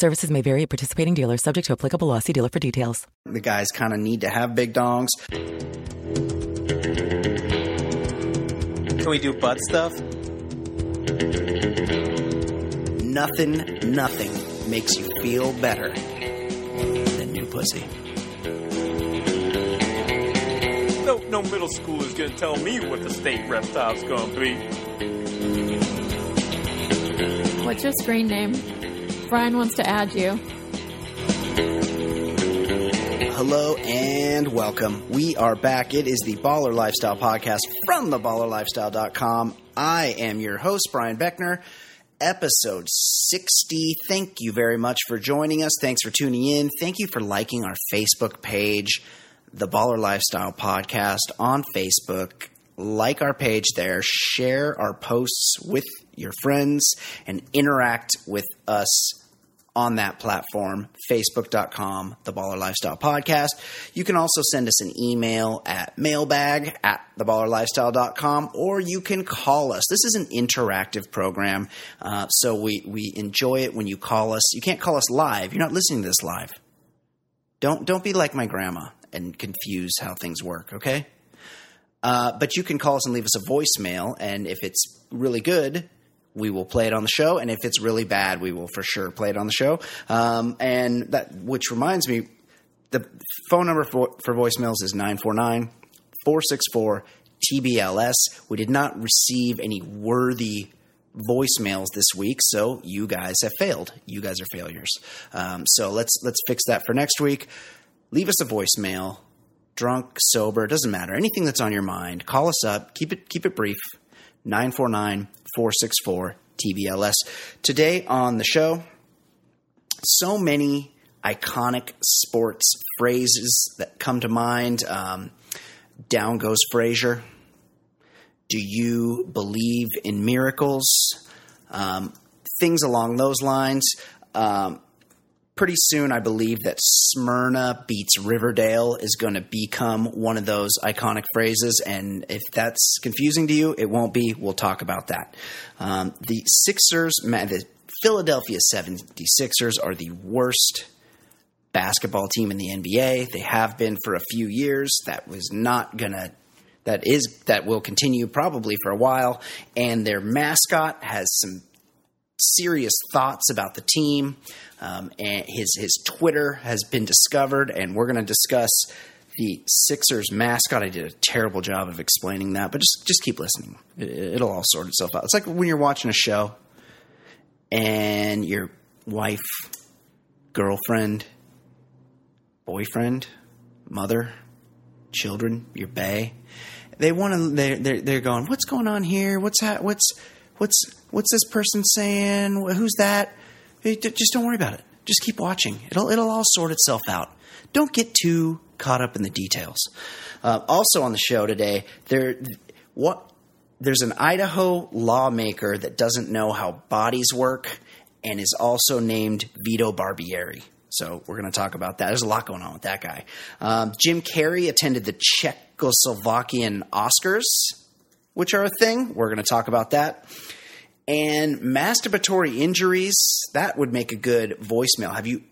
Services may vary at participating dealers, subject to applicable law. See dealer for details. The guys kind of need to have big dongs. Can we do butt stuff? Nothing, nothing makes you feel better than new pussy. No, no middle schooler's gonna tell me what the state reptile's gonna be. What's your screen name? Brian wants to add you. Hello and welcome. We are back. It is the Baller Lifestyle Podcast from theballerlifestyle.com. I am your host, Brian Beckner. Episode 60. Thank you very much for joining us. Thanks for tuning in. Thank you for liking our Facebook page, The Baller Lifestyle Podcast on Facebook. Like our page there, share our posts with your friends, and interact with us on that platform, facebook.com, the Baller Lifestyle Podcast. You can also send us an email at mailbag at theballerlifestyle.com or you can call us. This is an interactive program, uh, so we, we enjoy it when you call us. You can't call us live. You're not listening to this live. Don't, don't be like my grandma and confuse how things work, okay? Uh, but you can call us and leave us a voicemail, and if it's really good, we will play it on the show, and if it's really bad, we will for sure play it on the show. Um, and that, which reminds me, the phone number for, for voicemails is 949 464 TBLS. We did not receive any worthy voicemails this week, so you guys have failed. You guys are failures. Um, so let's let's fix that for next week. Leave us a voicemail, drunk, sober, doesn't matter. Anything that's on your mind, call us up. Keep it keep it brief. 949 464 TBLS. Today on the show, so many iconic sports phrases that come to mind. Um, down goes Frazier. Do you believe in miracles? Um, things along those lines. Um, pretty soon, I believe that Smyrna beats Riverdale is going to become one of those iconic phrases. And if that's confusing to you, it won't be. We'll talk about that. Um, the Sixers, the Philadelphia 76ers are the worst basketball team in the NBA. They have been for a few years. That was not going to that is that will continue probably for a while and their mascot has some serious thoughts about the team. Um, and his his Twitter has been discovered, and we're going to discuss the Sixers mascot. I did a terrible job of explaining that, but just just keep listening. It, will all sort itself out. It's like when you're watching a show, and your wife, girlfriend, boyfriend, mother, children, your bay. They want to. They're, they're they're going. What's going on here? What's ha- what's what's what's this person saying? Who's that? Just don't worry about it. Just keep watching. It'll it'll all sort itself out. Don't get too caught up in the details. Uh, also on the show today, there what there's an Idaho lawmaker that doesn't know how bodies work and is also named Vito Barbieri. So we're going to talk about that. There's a lot going on with that guy. Um, Jim Carrey attended the Czechoslovakian Oscars, which are a thing. We're going to talk about that. And masturbatory injuries, that would make a good voicemail. Have you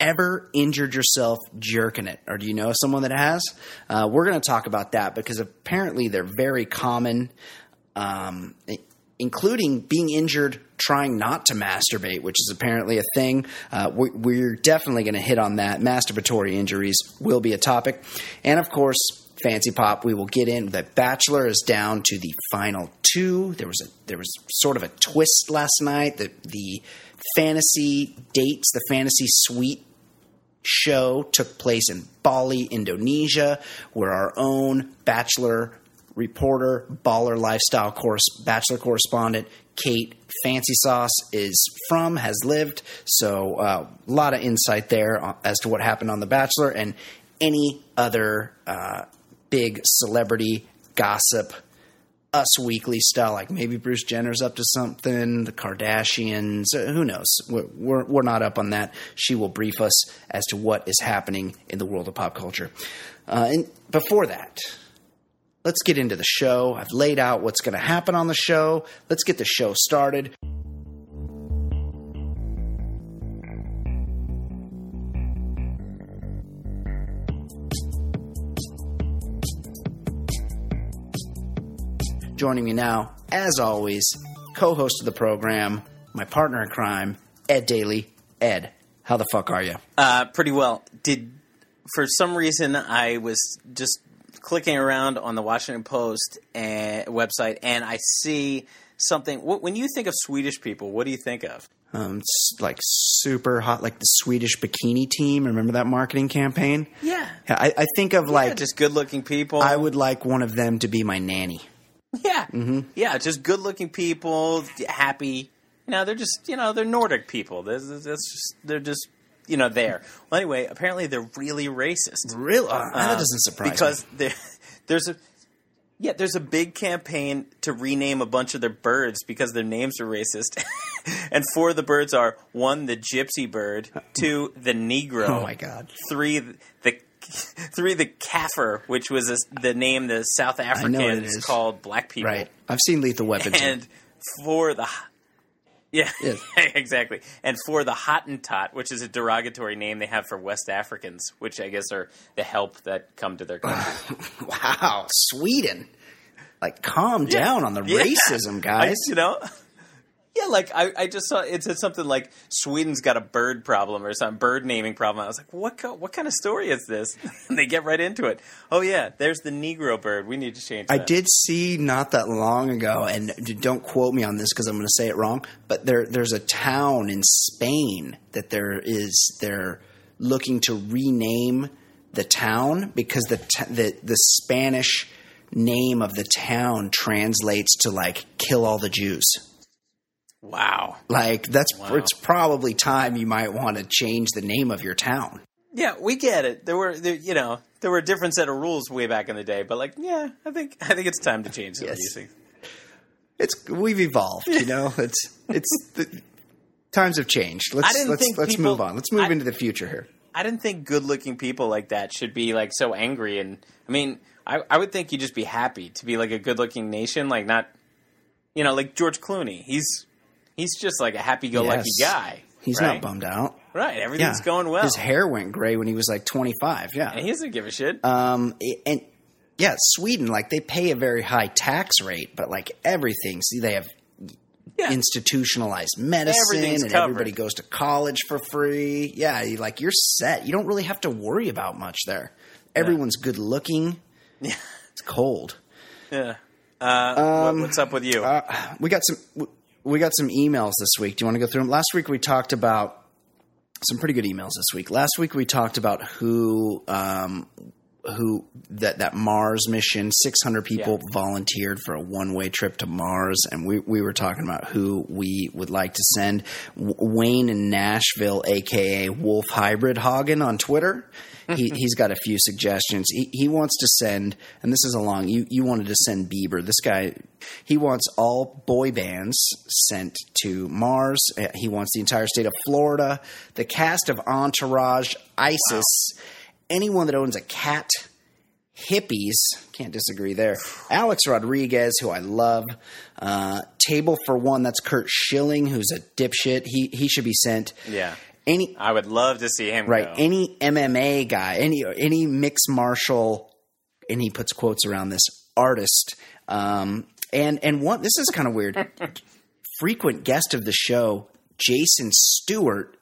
ever injured yourself jerking it? Or do you know someone that has? Uh, we're going to talk about that because apparently they're very common, um, including being injured trying not to masturbate, which is apparently a thing. Uh, we, we're definitely going to hit on that. Masturbatory injuries will be a topic. And of course, Fancy Pop, we will get in. The Bachelor is down to the final two. There was a there was sort of a twist last night. The the fantasy dates, the fantasy suite show took place in Bali, Indonesia, where our own Bachelor reporter, baller lifestyle course, Bachelor correspondent Kate Fancy Sauce is from, has lived. So uh, a lot of insight there as to what happened on The Bachelor and any other uh, big celebrity gossip. Us Weekly style, like maybe Bruce Jenner's up to something, the Kardashians, uh, who knows? We're, we're, we're not up on that. She will brief us as to what is happening in the world of pop culture. Uh, and before that, let's get into the show. I've laid out what's going to happen on the show. Let's get the show started. Joining me now, as always, co host of the program, my partner in crime, Ed Daly. Ed, how the fuck are you? Uh, pretty well. Did for some reason I was just clicking around on the Washington Post and, website, and I see something. When you think of Swedish people, what do you think of? Um, like super hot, like the Swedish bikini team. Remember that marketing campaign? Yeah. I, I think of like just good-looking people. I would like one of them to be my nanny. Yeah, Mm-hmm. yeah, just good-looking people, happy. You know, they're just you know they're Nordic people. That's, that's just they're just you know there. Well, anyway, apparently they're really racist. Real uh, that doesn't surprise because me. there, there's a yeah, there's a big campaign to rename a bunch of their birds because their names are racist. and four of the birds are one, the gypsy bird, two, the Negro. Oh my God. Three, the three, the Kaffir, which was a, the name the South know what it Africans called black people. Right. I've seen Lethal Weapon. And for the yeah, Yes. exactly. And for the Hottentot, which is a derogatory name they have for West Africans, which I guess are the help that come to their country. wow, Sweden. Like, calm down on the Yeah. racism, guys. I- you know? Yeah, like I, I just saw it said something like Sweden's got a bird problem or some bird naming problem. I was like, what co- what kind of story is this? and they get right into it. Oh yeah, there's the Negro bird. We need to change. I that. did see not that long ago, and don't quote me on this because I'm going to say it wrong. But there, there's a town in Spain that there is they're looking to rename the town because the t- the the Spanish name of the town translates to like kill all the Jews. Wow. Like that's Wow. it's probably time you might want to change the name of your town. Yeah, we get it. There were, there, you know, there were a different set of rules way back in the day. But like, yeah, I think I think it's time to change some of Yes. these things. It's we've evolved, you know. It's it's the, times have changed. Let's I didn't let's think let's people- move on. Let's move I- into the future here. I didn't think good-looking people like that should be like so angry. And I mean, I, I would think you'd just be happy to be like a good-looking nation, like not, you know, like George Clooney. He's he's just like a happy-go-lucky Yes. guy. He's right? not bummed out. Right, everything's Yeah. going well. His hair went gray when he was like 25. Yeah. and he doesn't give a shit. Um, and yeah, Sweden, like they pay a very high tax rate, but like everything, see, they have Yeah. institutionalized medicine and covered. everybody goes to college for free. Yeah, you, like you're set. You don't really have to worry about much there. Everyone's good looking. Yeah. It's cold. yeah. Uh, what- what's up with you? Um, Uh, we got some we got some emails this week. Do you want to go through them? Last week we talked about some pretty good emails this week. Last week we talked about who um, who that that Mars mission. Six hundred people Yeah. volunteered for a one way trip to Mars, and we we were talking about who we would like to send. W- Wayne in Nashville, aka Wolf Hybrid Hagen, on Twitter. He, he's got a few suggestions. He, he wants to send, and this is a long. You you wanted to send Bieber. This guy, he wants all boy bands sent to Mars. Uh, He wants the entire state of Florida, the cast of Entourage, ISIS, anyone that owns a cat, hippies. Can't disagree there. Alex Rodriguez, who I love. Uh, Table for one. That's Curt Schilling, who's a dipshit. He he should be sent. Yeah. Any I would love to see him right go. any mma guy any any mixed martial and he puts quotes around this artist um and and one this is kind of weird frequent guest of the show jason stewart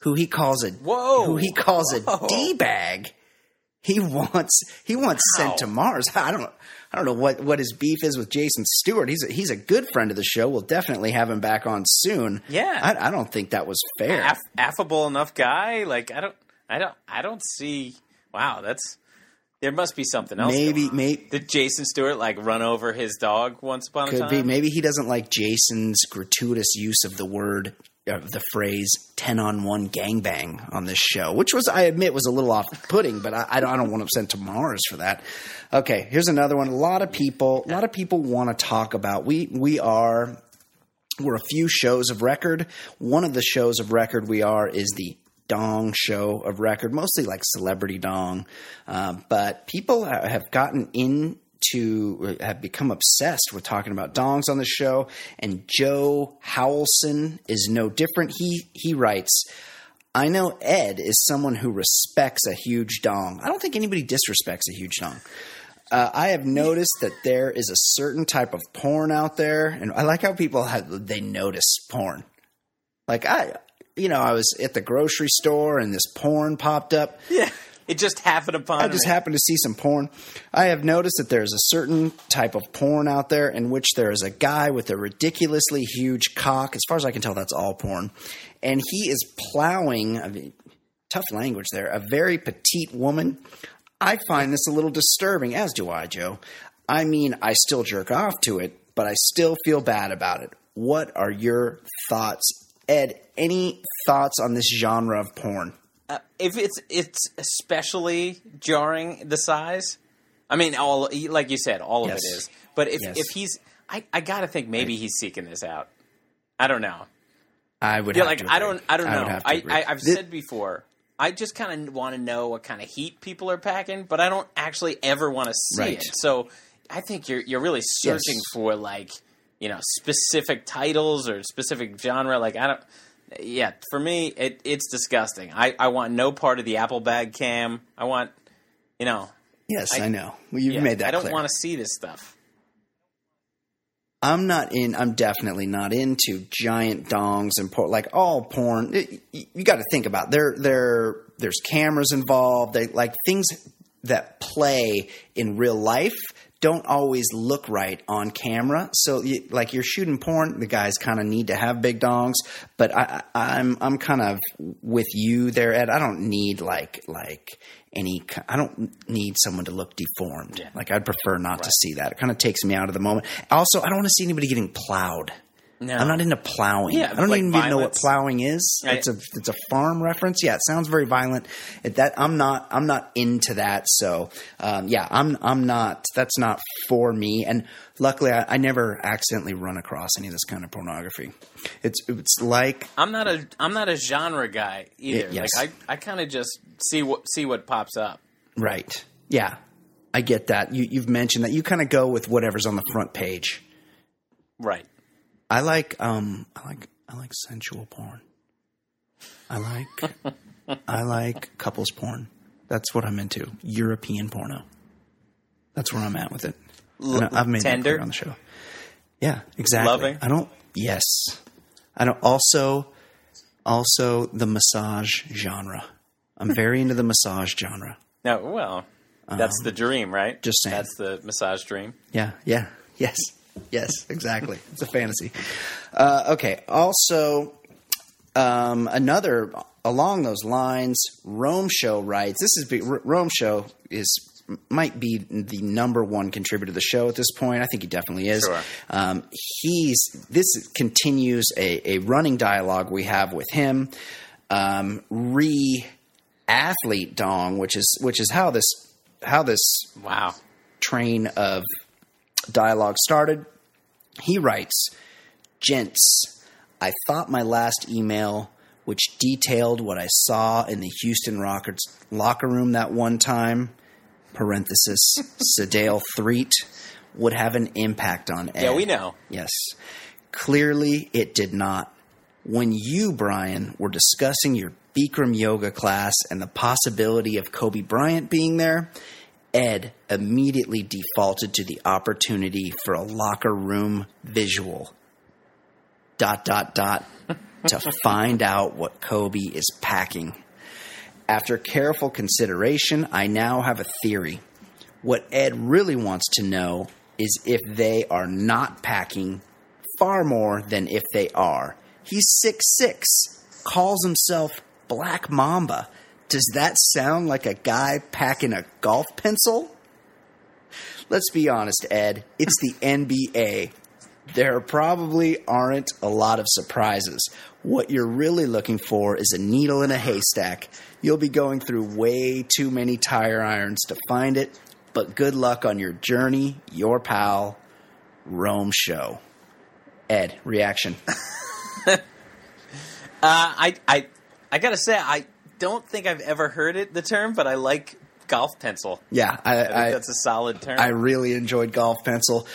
who he calls a Whoa. who he calls Whoa. a d-bag he wants he wants sent to mars i don't I don't know what, what his beef is with Jason Stewart. He's a, he's a good friend of the show. We'll definitely have him back on soon. Yeah. I, I don't think that was fair. Aff- affable enough guy. Like I don't, I don't, I don't see. Wow, that's there must be something else. Maybe, maybe did Jason Stewart like run over his dog once upon a time? Could be. Maybe he doesn't like Jason's gratuitous use of the word, of the phrase 10 on 1 gangbang on this show, which was, I admit, was a little off putting, but I, I, don't, I don't want to send to Mars for that. Okay, here's another one. A lot of people, a lot of people want to talk about, we, we are, we're a few shows of record. One of the shows of record we are is the dong show of record, mostly like celebrity dong. Uh, but people have gotten into, have become obsessed with talking about dongs on the show. And Joe Howelson is no different. He he writes. I know Ed is someone who respects a huge dong. I don't think anybody disrespects a huge dong. Uh, I have noticed that there is a certain type of porn out there, and I like how people have, they notice porn. Like I, you know, I was at the grocery store and this porn popped up. yeah, it just happened upon. I just me. happened to see some porn. I have noticed that there's a certain type of porn out there in which there is a guy with a ridiculously huge cock. As far as I can tell, that's all porn. And he is plowing, I mean, tough language there, a very petite woman. I find this a little disturbing, as do I, Joe. I mean, I still jerk off to it, but I still feel bad about it. What are your thoughts? Ed, any thoughts on this genre of porn? Uh, if it's it's especially jarring the size. I mean, all like you said, all of it is. But if Yes. if he's, I I gotta think maybe he's seeking this out. I don't know. I would yeah, have like to I don't I don't know. have I, I I've Thi- said before. I just kind of want to know what kind of heat people are packing, but I don't actually ever want to see Right. it. So I think you're you're really searching Yes. for like you know specific titles or specific genre. Like I don't. Yeah, for me, it, it's disgusting. I, I want no part of the Apple bag cam. I want, you know. Yes, I, I- know. Well, you've yeah, made that I don't clear. want to see this stuff. I'm not in. I'm definitely not into giant dongs and porn. Like all porn, it- you, you got to think about there. There, there's cameras involved. They like things that play in real life don't always look right on camera. So, you, like you're shooting porn, the guys kind of need to have big dongs. But I, I, I'm I'm kind of with you there, Ed. I don't need like like any. I don't need someone to look deformed. Like I'd prefer not to see that. It kind of takes me out of the moment. Also, I don't want to see anybody getting plowed. No. I'm not into plowing. Yeah, I don't like even know what plowing is. It's a it's a farm reference. Yeah, it sounds very violent. It, that I'm not I'm not into that. So um, yeah, I'm I'm not. That's not for me. And luckily, I, I never accidentally run across any of this kind of pornography. It's it's like I'm not a I'm not a genre guy either. Y- yes. Like I, I kind of just see what see what pops up. right. Yeah, I get that. You you've mentioned that you kind of go with whatever's on the front page. Right. I like um I like I like sensual porn. I like I like couples porn. That's what I'm into. European porno. That's where I'm at with it. I- I've made tender? on the show. Yeah, exactly. Loving? I don't. Yes, I don't. Also, also the massage genre. I'm very into the massage genre. No, well, that's the dream, right? Um, just saying. That's the massage dream. Yeah, yeah, yes, yes, exactly. It's a fantasy. Uh, okay. Also, Um, another along those lines, Rome Show writes. This is big- Rome Show is might be the number one contributor to the show at this point. I think he definitely is. Sure. Um, he's this continues a, a running dialogue we have with him. Um, re athlete dong, which is which is how this how this Wow. train of dialogue started. He writes, Gents, I thought my last email, which detailed what I saw in the Houston Rockets locker room that one time, parenthesis, Sedale Threatt, would have an impact on Ed. Yeah, we know. Yes. Clearly, it did not. When you, Brian, were discussing your Bikram yoga class and the possibility of Kobe Bryant being there, Ed immediately defaulted to the opportunity for a locker room visual. Dot, dot, dot, to find out what Kobe is packing. After careful consideration, I now have a theory. What Ed really wants to know is if they are not packing far more than if they are. He's six six, calls himself Black Mamba. Does that sound like a guy packing a golf pencil? Let's be honest, Ed. It's the NBA. There probably aren't a lot of surprises. What you're really looking for is a needle in a haystack. You'll be going through way too many tire irons to find it, but good luck on your journey. Your pal, Rome Show. Ed, reaction. Uh, I I I gotta say I don't think I've ever heard it the term, but I like golf pencil. Yeah, I, I think I, that's a solid term. I really enjoyed golf pencil.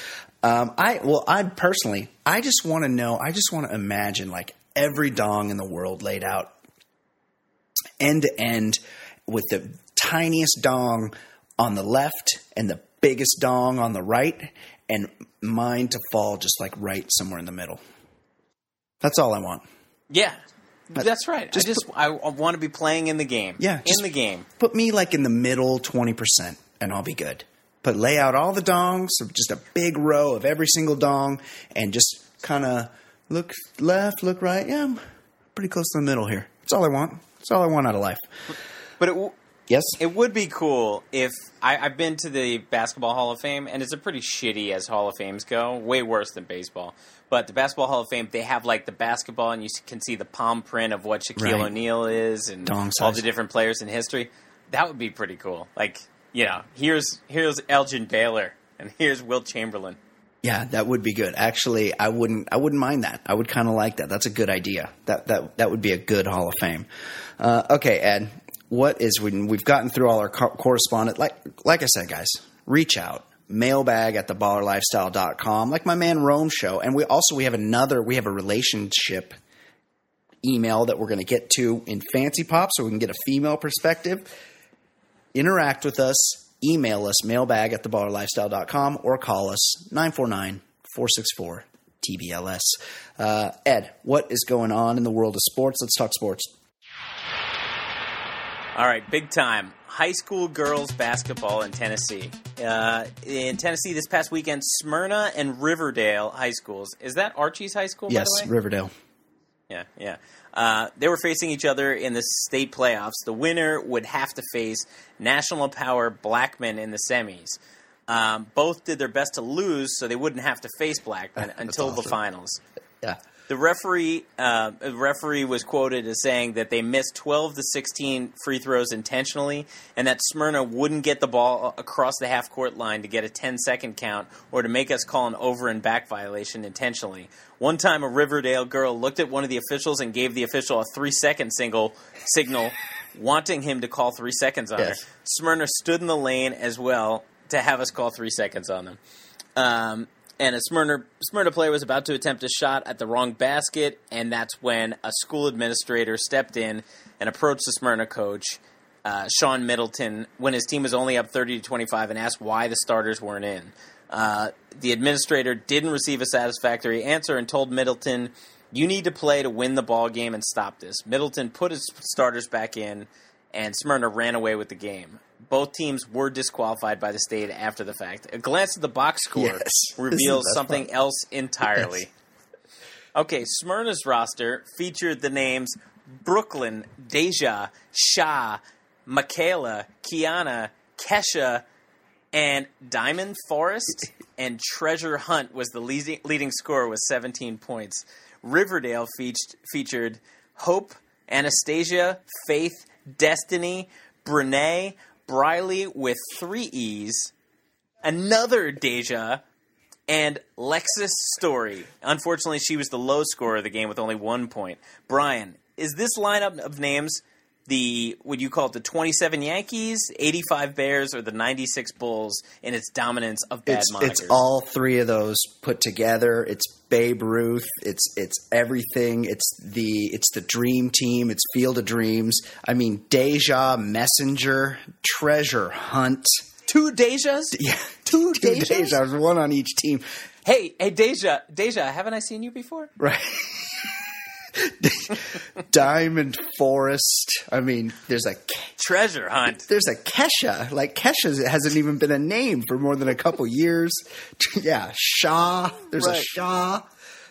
Um, I well, I personally, I just want to know. I just want to imagine like every dong in the world laid out end to end with the tiniest dong on the left and the biggest dong on the right, and mine to fall just like right somewhere in the middle. That's all I want. yeah, that's right. just I just I, I want to be playing in the game. Yeah, in the game. Put me like in the middle 20%, and I'll be good. But lay out all the dongs, so just a big row of every single dong, and just kind of look left, look right. Yeah, I'm pretty close to the middle here. That's all I want. That's all I want out of life. But it w- Yes? it would be cool if I, I've been to the Basketball Hall of Fame, and it's a pretty shitty as Hall of Fames go. Way worse than baseball. But the Basketball Hall of Fame, they have like the basketball, and you can see the palm print of what Shaquille Right. O'Neal is, and Dong all size. the different players in history. That would be pretty cool. Like, you know, here's here's Elgin Baylor, and here's Wilt Chamberlain. Yeah, that would be good. Actually, I wouldn't. I wouldn't mind that. I would kind of like that. That's a good idea. That that that would be a good Hall of Fame. Uh, okay, Ed. What is when we've gotten through all our co- correspondent? Like like I said, guys, reach out. Mailbag at theballerlifestyle.com, like my man Rome show. And we also we have another we have a relationship email that we're going to get to in Fancy Pop, so we can get a female perspective interact with us, email us, mailbag at theballerlifestyle.com, or call us 949 464 TBLS. Uh, Ed, what is going on in the world of sports? Let's talk sports. All right, big time. High school girls basketball in Tennessee. Uh, in Tennessee this past weekend, Smyrna and Riverdale high schools. Is that Archie's high school? yes, by the way? Riverdale. Yeah, yeah. Uh, they were facing each other in the state playoffs. The winner would have to face National Power Blackman in the semis. Um, both did their best to lose, so they wouldn't have to face Blackman until the finals. Yeah. The referee, uh, the referee was quoted as saying that they missed 12 to 16 free throws intentionally, and that Smyrna wouldn't get the ball across the half court line to get a 10 second count or to make us call an over and back violation intentionally. One time, a Riverdale girl looked at one of the officials and gave the official a three second single signal, wanting him to call three seconds on Yes. her. Smyrna stood in the lane as well to have us call three seconds on them. Um, and a Smyrna, Smyrna player was about to attempt a shot at the wrong basket, and that's when a school administrator stepped in and approached the Smyrna coach, uh, Sean Middleton, when his team was only up 30 to 25, and asked why the starters weren't in. Uh, the administrator didn't receive a satisfactory answer and told Middleton, "You need to play to win the ball game and stop this." Middleton put his starters back in, and Smyrna ran away with the game. Both teams were disqualified by the state after the fact. A glance at the box score Yes. Reveals something fun? else entirely. Okay, Smyrna's roster featured the names Brooklyn, Deja, Shah, Michaela, Kiana, Kesha, and Diamond Forest and Treasure Hunt was the leading, leading scorer with 17 points. Riverdale featured, featured Hope, Anastasia, Faith, Destiny, Brene, Briley with three E's, another Deja, and Lexus Story. Unfortunately, she was the low scorer of the game with only one point. Brian, is this lineup of names the would you call it the 27 Yankees, 85 Bears, or the 96 Bulls in its dominance of bad it's, monikers? It's all three of those put together. It's Babe Ruth. It's it's everything. It's the it's the dream team. It's Field of Dreams. I mean, Deja, Messenger, Treasure Hunt. Two Dejas? Yeah, two, two Dejas? Dejas. One on each team. Hey, hey, Deja, Deja, haven't I seen you before? Right. Diamond Forest. I mean, there's a treasure hunt. There's a Kesha. Like Kesha hasn't even been a name for more than a couple years. yeah, Shaw. There's right. a Shaw.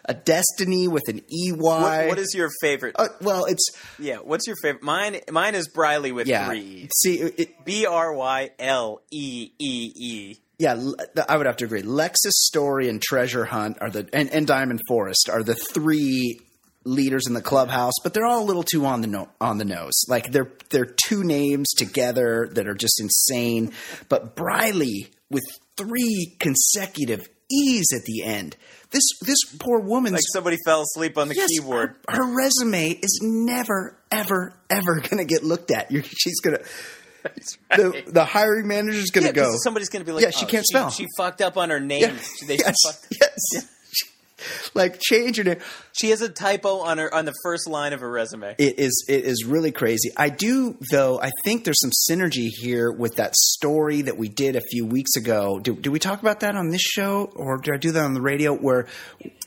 A Destiny with an EY. What, what is your favorite? Uh, well, it's yeah. What's your favorite? Mine, mine is Briley with yeah. three. See, B R Y L E E E. Yeah, I would have to agree. Lexus Story and Treasure Hunt are the and, and Diamond Forest are the three leaders in the clubhouse, but they're all a little too on the no- on the nose. Like they're they're two names together that are just insane. But Briley with three consecutive E's at the end. This this poor woman, like somebody fell asleep on the yes, keyboard. Her, her, resume is never, ever, ever going to get looked at. You're, she's going to. Right. The, the hiring manager's going to yeah, go. Somebody's going to be like, "Yeah, she oh, can't she, spell. She fucked up on her name. Yeah. They, yes, yes. like change your name. She has a typo on her on the first line of her resume. It is it is really crazy. I do though. I think there's some synergy here with that story that we did a few weeks ago. Do, do we talk about that on this show, or did I do that on the radio? Where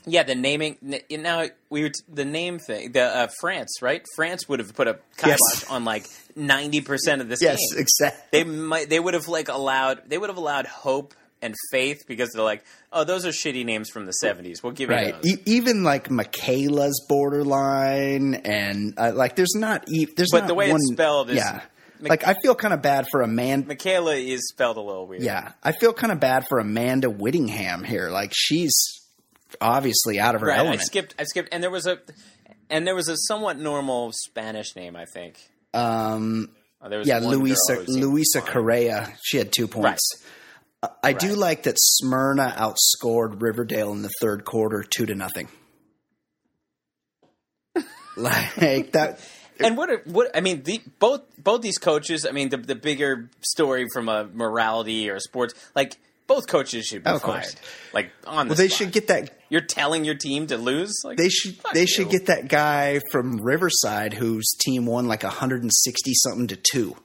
yeah, the naming now we were the name thing. The uh, France, right? France would have put a kibosh yes. on like ninety percent of this yes, game. exactly. They might they would have like allowed they would have allowed hope and faith because they're like, oh, those are shitty names from the seventies. We'll give right. you E- even like Michaela's borderline, and uh, like there's not e- there's but not the way one, it's spelled is yeah. like I feel kind of bad for Amanda. Michaela is spelled a little weird. Yeah, I feel kind of bad for Amanda Whittingham here. Like she's obviously out of her right, element. I skipped. I skipped, and there was a and there was a somewhat normal Spanish name. I think. Um. Oh, yeah, Luisa Luisa Correa. She had two points. Right. I right. do like that Smyrna outscored Riverdale in the third quarter two to nothing. like that. And what? Are, what? I mean, the, both both these coaches. I mean, the the bigger story from a morality or sports, like both coaches should be oh, of fired. Like on the well, they spot. should get that. You're telling your team to lose. Like, they should. They you. should get that guy from Riverside whose team won like 160 something to two.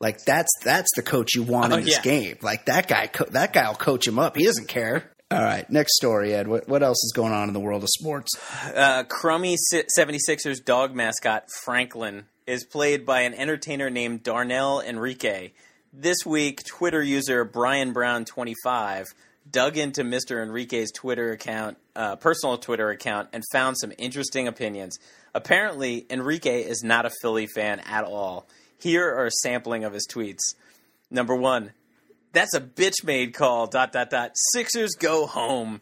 Like that's that's the coach you want oh, in this yeah. game. Like that guy, co- that guy will coach him up. He doesn't care. All right, next story, Ed. What, what else is going on in the world of sports? Uh, crummy 76ers dog mascot Franklin is played by an entertainer named Darnell Enrique. This week, Twitter user Brian Brown 25 dug into Mr. Enrique's Twitter account, uh, personal Twitter account, and found some interesting opinions. Apparently, Enrique is not a Philly fan at all. Here are a sampling of his tweets. Number one, that's a bitch made call. Dot dot dot. Sixers go home.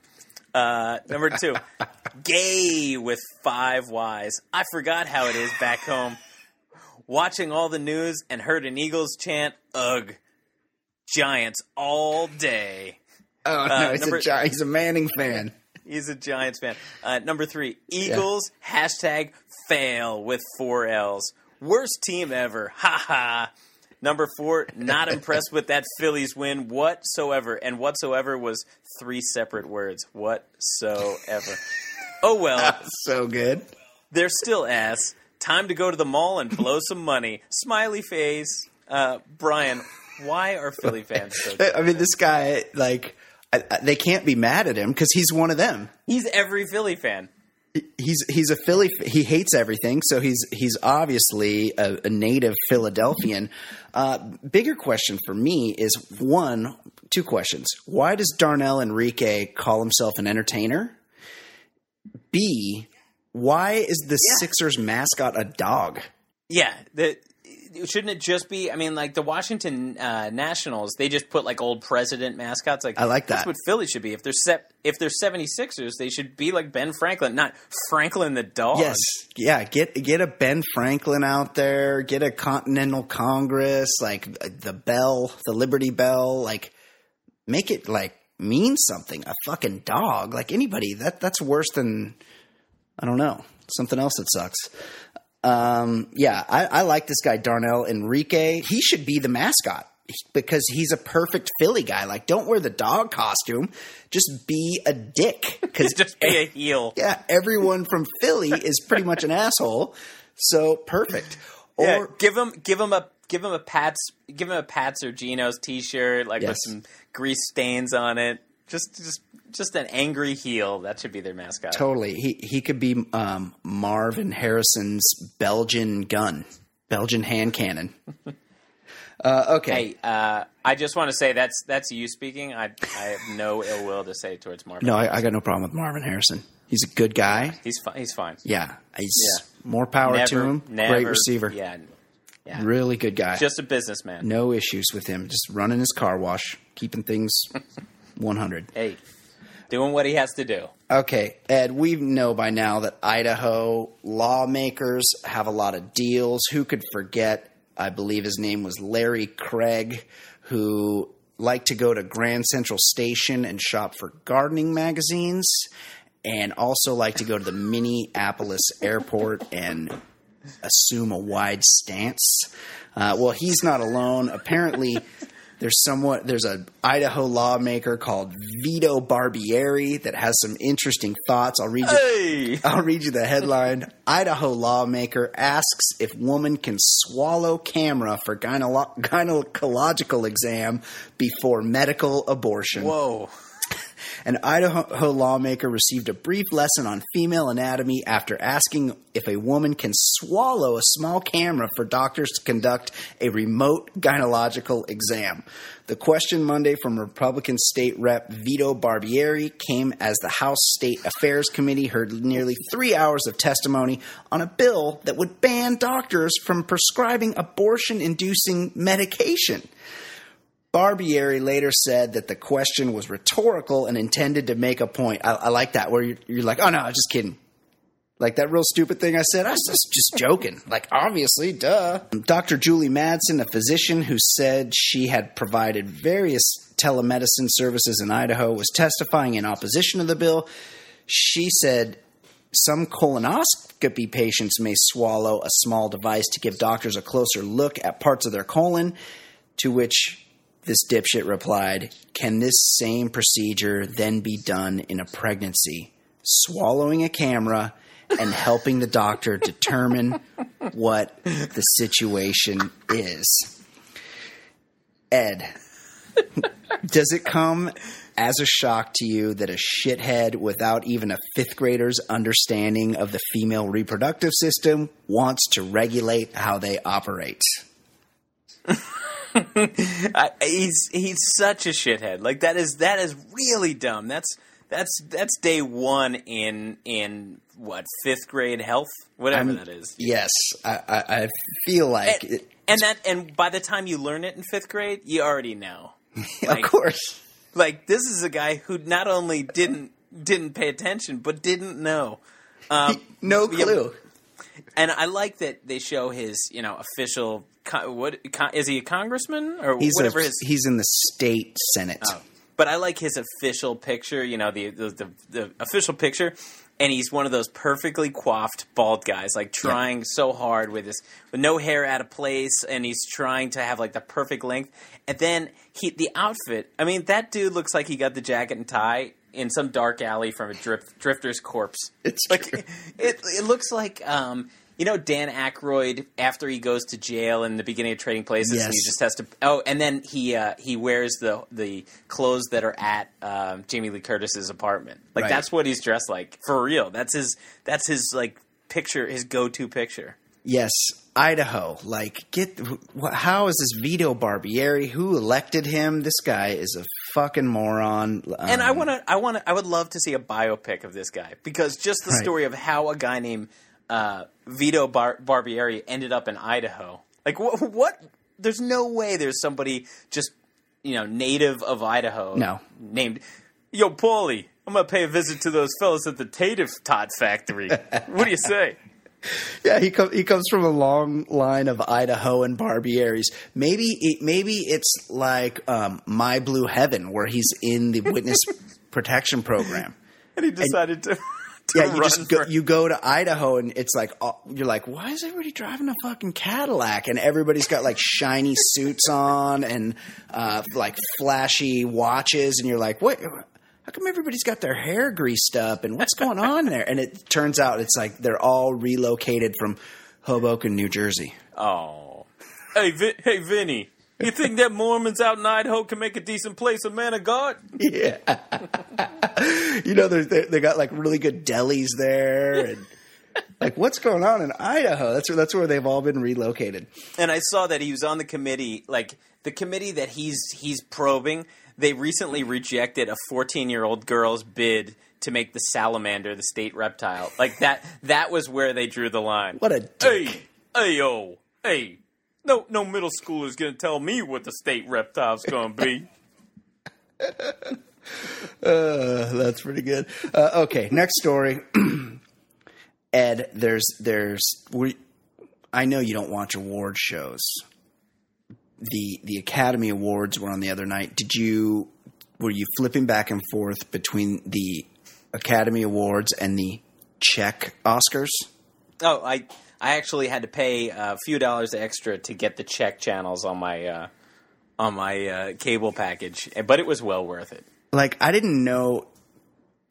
Uh, number two, gay with five Y's. I forgot how it is back home. Watching all the news and heard an Eagles chant. Ugh, Giants all day. Oh no, uh, he's, number, a, he's a Manning fan. He's a Giants fan. Uh, number three, Eagles yeah. hashtag fail with four L's. Worst team ever. Ha ha. Number four, not impressed with that Phillies win whatsoever. And whatsoever was three separate words. Whatsoever. oh well. so good. They're still ass. Time to go to the mall and blow some money. Smiley face. Uh, Brian, why are Philly fans so I mean, this guy, like, I, I, they can't be mad at him because he's one of them. He's every Philly fan he's he's a Philly. He hates everything, so he's he's obviously a, a native Philadelphian. Uh, bigger question for me is one, two questions. Why does Darnell Enrique call himself an entertainer? B, why is the Sixers mascot a dog? Yeah, the shouldn't it just be? I mean, like the Washington uh, Nationals, they just put like old president mascots. Like I like That's that. what Philly should be. If they're if they're 76ers, they should be like Ben Franklin, not Franklin the dog. Yes, yeah. Get get a Ben Franklin out there. Get a Continental Congress, like the bell, the Liberty Bell. Like make it like mean something. A fucking dog, like anybody. That that's worse than I don't know something else that sucks. Um, yeah, I, I like this guy Darnell Enrique. He should be the mascot because he's a perfect Philly guy. Like, don't wear the dog costume. Just be a dick. Because just be a heel. Yeah, everyone from Philly is pretty much an asshole. So perfect. Or yeah, give him give him a give him a Pats give him a Pats or Geno's T-shirt like Yes. with some grease stains on it. Just just just an angry heel. That should be their mascot. totally, he he could be um, Marvin Harrison's Belgian gun, Belgian hand cannon. Uh, okay, Hey, uh, I just want to say that's that's you speaking. I I have no ill will to say towards Marvin. no, I, I got no problem with Marvin Harrison. He's a good guy. he's fine. He's fine. Yeah, he's Yeah. more power never, to him. Never, Great receiver. Yeah, yeah. Really good guy. Just a businessman. no issues with him. Just running his car wash, keeping things 100. Hey, doing what he has to do. Okay, Ed, we know by now that Idaho lawmakers have a lot of deals. Who could forget? I believe his name was Larry Craig, who liked to go to Grand Central Station and shop for gardening magazines, and also liked to go to the Minneapolis airport and assume a wide stance. Uh, well, he's not alone. Apparently, there's somewhat there's a Idaho lawmaker called Vito Barbieri that has some interesting thoughts. I'll read you. Hey, I'll read you the headline. Idaho lawmaker asks if woman can swallow camera for gynelo- gynecological exam before medical abortion. whoa. An Idaho lawmaker received a brief lesson on female anatomy after asking if a woman can swallow a small camera for doctors to conduct a remote gynecological exam. The question Monday from Republican State Rep Vito Barbieri came as the House State Affairs Committee heard nearly three hours of testimony on a bill that would ban doctors from prescribing abortion inducing medication. Barbieri later said that the question was rhetorical and intended to make a point. I, I like that, where you're, you're like, oh no, I'm just kidding. Like that real stupid thing I said, I was just, just joking. Like, obviously, duh. Dr. Julie Madsen, a physician who said she had provided various telemedicine services in Idaho, was testifying in opposition to the bill. She said some colonoscopy patients may swallow a small device to give doctors a closer look at parts of their colon, to which this dipshit replied, Can this same procedure then be done in a pregnancy? Swallowing a camera and helping the doctor determine what the situation is. Ed, does it come as a shock to you that a shithead without even a fifth grader's understanding of the female reproductive system wants to regulate how they operate? I, he's he's such a shithead. Like that is that is really dumb. That's that's that's day one in in what fifth grade health, whatever I'm- that is. Yes, I, I, I feel like And, it, and that and by the time you learn it in fifth grade, you already know. of course. Like this is a guy who not only didn't didn't pay attention, but didn't know. Um, No yeah, clue. And I like that they show his, you know, official. co- What co- is he a congressman or He's whatever a, his? he's in the state senate. Oh. But I like his official picture. You know, the the, the the official picture, and he's one of those perfectly coiffed bald guys, like trying so hard with his with no hair out of place, and he's trying to have like the perfect length. And then he the outfit. I mean, that dude looks like he got the jacket and tie in some dark alley from a drif- drifter's corpse. It's like it. It looks like. um you know Dan Aykroyd after he goes to jail in the beginning of Trading Places, and he just has to. Oh, and then he uh, he wears the the clothes that are at um, Jamie Lee Curtis's apartment. Like Right. that's what he's dressed like for real. That's his that's his like picture, his go to picture. Yes, Idaho. Like, get how is this Vito Barbieri? Who elected him? This guy is a fucking moron. Um, and I want to, I want to, I would love to see a biopic of this guy because just the Right. story of how a guy named uh, Vito Bar- Barbieri ended up in Idaho. Like what? What? There's no way there's somebody just you know native of Idaho. No. named Yo Paulie. I'm gonna pay a visit to those fellas at the Tative Tot factory. what do you say? Yeah, he com- he comes from a long line of Idaho and Barbieris. Maybe it, maybe it's like um, My Blue Heaven, where he's in the witness protection program. And he decided to. to Yeah, you just go, for- you go to Idaho and it's like oh, you're like, why is everybody driving a fucking Cadillac? And everybody's got like shiny suits on and uh, like flashy watches, and you're like, what? How come everybody's got their hair greased up? And what's going on there? And it turns out it's like they're all relocated from Hoboken, New Jersey. Oh. Hey, Vi- hey, Vinny. You think that Mormons out in Idaho can make a decent place a man of God? Yeah. you know, they they they got like really good delis there, and like what's going on in Idaho? That's where that's where they've all been relocated. And I saw that he was on the committee, like the committee that he's he's probing. They recently rejected a 14 year old girl's bid to make the salamander the state reptile. Like that. That was where they drew the line. What a hey, hey, yo, hey. No, no middle school is gonna tell me what the state reptile's gonna be. Uh, that's pretty good. Uh, okay, next story. Ed, there's there's we. I know you don't watch award shows. The the Academy Awards were on the other night. Did you were you flipping back and forth between the Academy Awards and the Czech Oscars? Oh, I I actually had to pay a few dollars extra to get the Czech channels on my uh, on my uh, cable package, but it was well worth it. Like I didn't know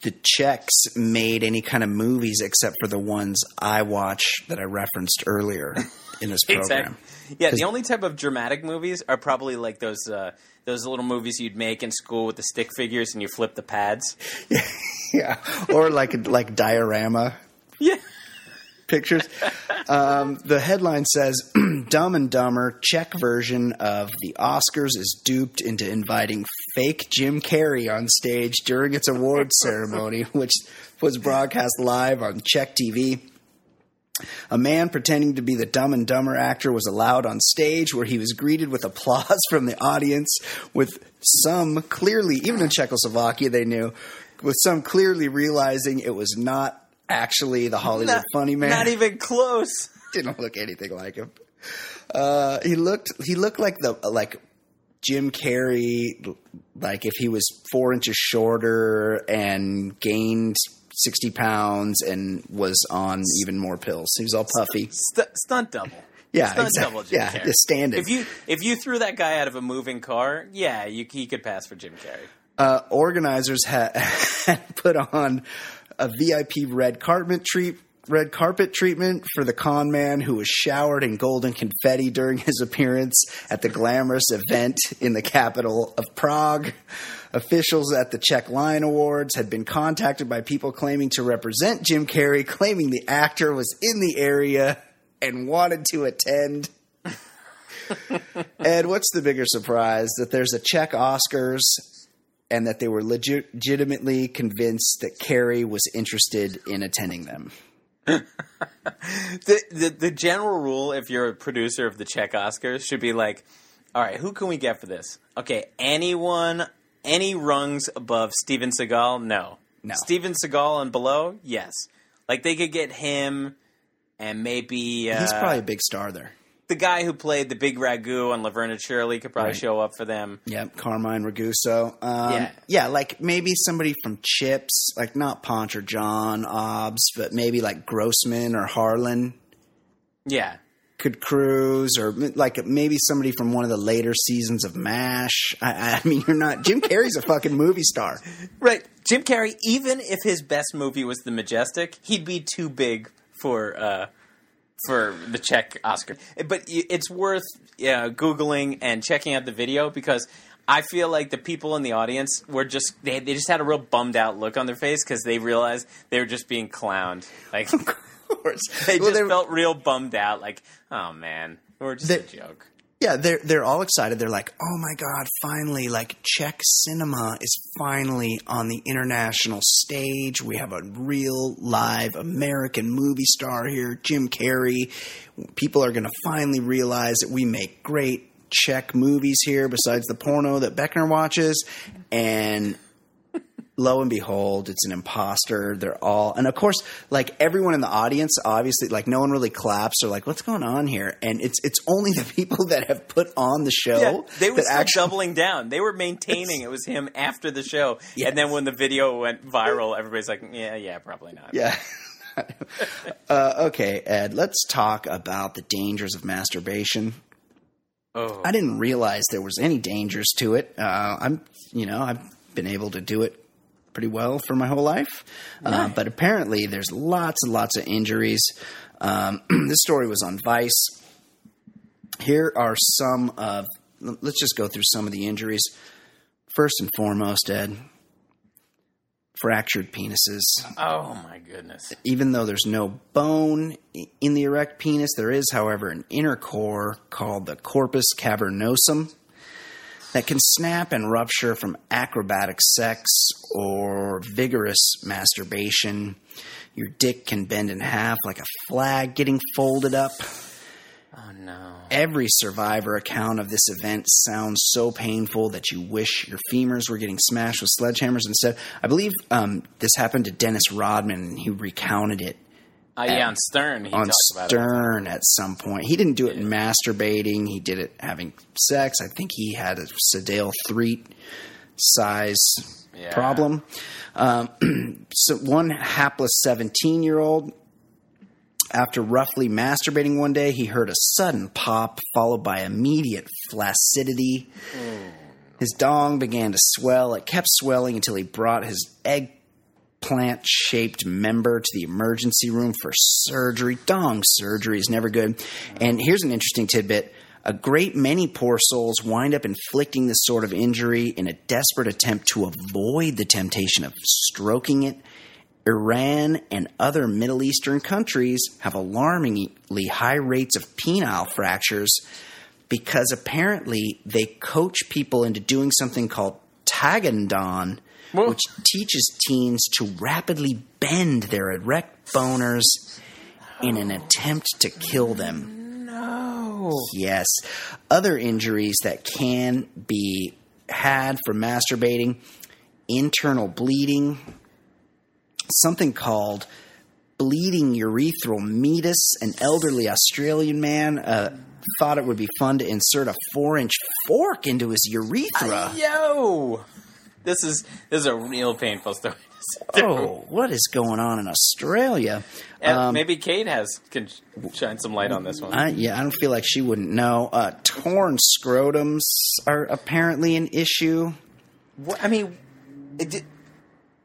the Czechs made any kind of movies except for the ones I watch that I referenced earlier in this program. Yeah, the only type of dramatic movies are probably like those uh, those little movies you'd make in school with the stick figures and you flip the pads. yeah, or like like diorama. Yeah. Pictures. Um, the headline says Dumb and Dumber Czech version of the Oscars is duped into inviting fake Jim Carrey on stage during its awards ceremony, which was broadcast live on Czech TV. A man pretending to be the Dumb and Dumber actor was allowed on stage where he was greeted with applause from the audience, with some clearly, even in Czechoslovakia, they knew, with some clearly realizing it was not actually the Hollywood Not- funny man. Not even close. Didn't look anything like him. Uh, he looked he looked like the like Jim Carrey, like if he was four inches shorter and gained sixty pounds and was on even more pills. He was all puffy. St- stunt double. Yeah, stunt exact- double. Jim yeah, Carrey. the stand-in. If you if you threw that guy out of a moving car, yeah, you he could pass for Jim Carrey. uh, organizers had put on a VIP red carpet treat. Red carpet treatment for the con man who was showered in golden confetti during his appearance at the glamorous event in the capital of Prague. Officials at the Czech Lion Awards had been contacted by people claiming to represent Jim Carrey, claiming the actor was in the area and wanted to attend. Ed, what's the bigger surprise? That there's a Czech Oscars and that they were legit- legitimately convinced that Carrey was interested in attending them. The, the the general rule, if you're a producer of the Czech Oscars, should be like, all right, who can we get for this? Okay, anyone, any rungs above Steven Seagal? No, No. Steven Seagal and below? Yes. Like they could get him, and maybe uh, He's probably a big star there. The guy who played the big ragu on Laverne and Shirley could probably Right. show up for them. Yep, Carmine Raguso. Um, Yeah. yeah, like maybe somebody from Chips, like not Ponch or John Obbs, but maybe like Grossman or Harlan Yeah, could cruise, or like maybe somebody from one of the later seasons of MASH. I, I mean, you're not Jim Carrey's a fucking movie star. right. Jim Carrey, even if his best movie was The Majestic, he'd be too big for uh, for the Czech Oscar. But it's worth yeah, googling and checking out the video because I feel like the people in the audience were just they, they just had a real bummed out look on their face because they realized they were just being clowned. Like Of course, they Well, just felt real bummed out. Like, oh man, we're just They- a joke. Yeah, they're they're all excited. They're like, "Oh my god, finally! Like Czech cinema is finally on the international stage. We have a real live American movie star here, Jim Carrey. People are going to finally realize that we make great Czech movies here besides the porno that Beckner watches." And lo and behold, it's an imposter. They're all, and of course, like everyone in the audience, obviously, like no one really claps or like, what's going on here? And it's it's only the people that have put on the show. Yeah, they were actually- doubling down. They were maintaining it was him after the show, Yes. and then when the video went viral, everybody's like, "Yeah, yeah, probably not." Yeah. uh, okay, Ed, let's talk about the dangers of masturbation. Oh, I didn't realize there was any dangers to it. Uh, I'm, you know, I've been able to do it pretty well for my whole life, uh, but apparently there's lots and lots of injuries. Um, this story was on Vice. Here are some of. Let's just go through some of the injuries. First and foremost, Ed, fractured penises oh my goodness. even though there's no bone in the erect penis, there is, however, an inner core called the corpus cavernosum that can snap and rupture from acrobatic sex or vigorous masturbation. Your dick can bend in half like a flag getting folded up. Oh no. Every survivor account of this event sounds so painful that you wish your femurs were getting smashed with sledgehammers instead. I believe um, this happened to Dennis Rodman, and he recounted it Uh, yeah, on Stern, he on talked about it. Stern at some point. He didn't do it masturbating. He did it having sex. I think he had a Sedale Threatt size Yeah. problem. Um, so one hapless 17 year old, after roughly masturbating one day, he heard a sudden pop followed by immediate flaccidity. His dong began to swell. It kept swelling until he brought his eggplant shaped member to the emergency room for surgery. Dong surgery is never good. And here's an interesting tidbit. A great many poor souls wind up inflicting this sort of injury in a desperate attempt to avoid the temptation of stroking it. Iran and other Middle Eastern countries have alarmingly high rates of penile fractures because apparently they coach people into doing something called taqaandan, which teaches teens to rapidly bend their erect boners in an attempt to kill them. No. Yes. Other injuries that can be had from masturbating internal bleeding, something called bleeding urethral meatus. An elderly Australian man uh, thought it would be fun to insert a four inch fork into his urethra. Yo, this is this is a real painful story. Oh, what is going on in Australia? Um, maybe Kate has can shine some light on this one. I, yeah, I don't feel like she wouldn't know. Uh, torn scrotums are apparently an issue. What, I mean, it did,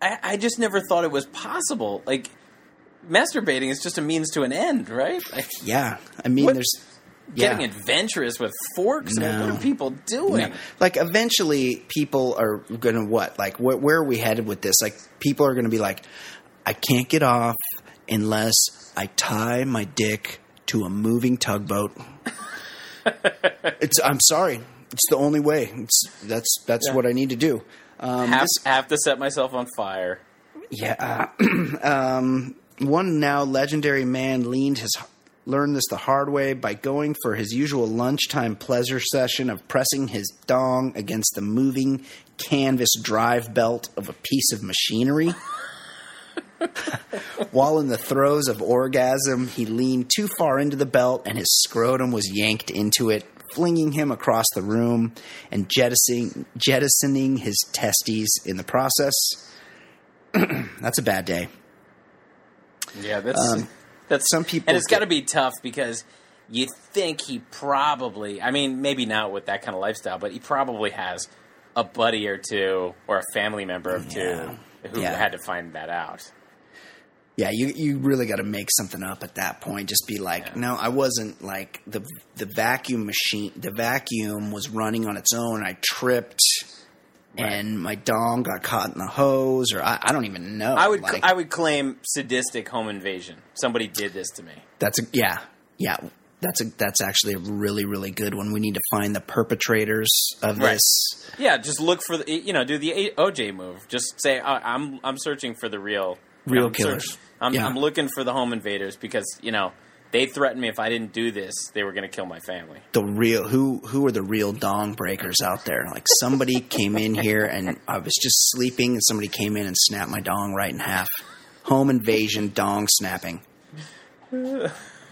I, I just never thought it was possible. Like, masturbating is just a means to an end, right? Yeah, I mean, What- there's yeah. getting adventurous with forks. I mean, what are people doing? No. Like eventually, people are going to what? Like wh- where are we headed with this? Like people are going to be like, I can't get off unless I tie my dick to a moving tugboat. it's. I'm sorry. It's the only way. It's, that's that's Yeah. what I need to do. Um, have, this- have to set myself on fire. yeah. um, one now legendary man leaned his learned this the hard way by going for his usual lunchtime pleasure session of pressing his dong against the moving canvas drive belt of a piece of machinery. While in the throes of orgasm, he leaned too far into the belt and his scrotum was yanked into it, flinging him across the room and jettisoning, jettisoning his testes in the process. That's a bad day. Yeah, that's Um, that's some people and it's got to be tough because you think he probably. I mean, maybe not with that kind of lifestyle, but he probably has a buddy or two or a family member of Yeah. two who Yeah. had to find that out. Yeah, you you really got to make something up at that point. Just be like, no, I wasn't like the the vacuum machine. The vacuum was running on its own. I tripped, and my dong got caught in the hose, or I, I don't even know. I would like, I would claim sadistic home invasion. Somebody did this to me. that's a, yeah, yeah. That's a that's actually a really really good one. We need to find the perpetrators of Right. this. Yeah, just look for the you know do the OJ move. Just say "I- I'm I'm searching for the real you Real know, I'm killers. search- I'm, Yeah. I'm looking for the home invaders because you know they threatened me if I didn't do this, they were going to kill my family. The real who who are the real dong breakers out there? Like somebody came in here and I was just sleeping and somebody came in and snapped my dong right in half. Home invasion dong snapping.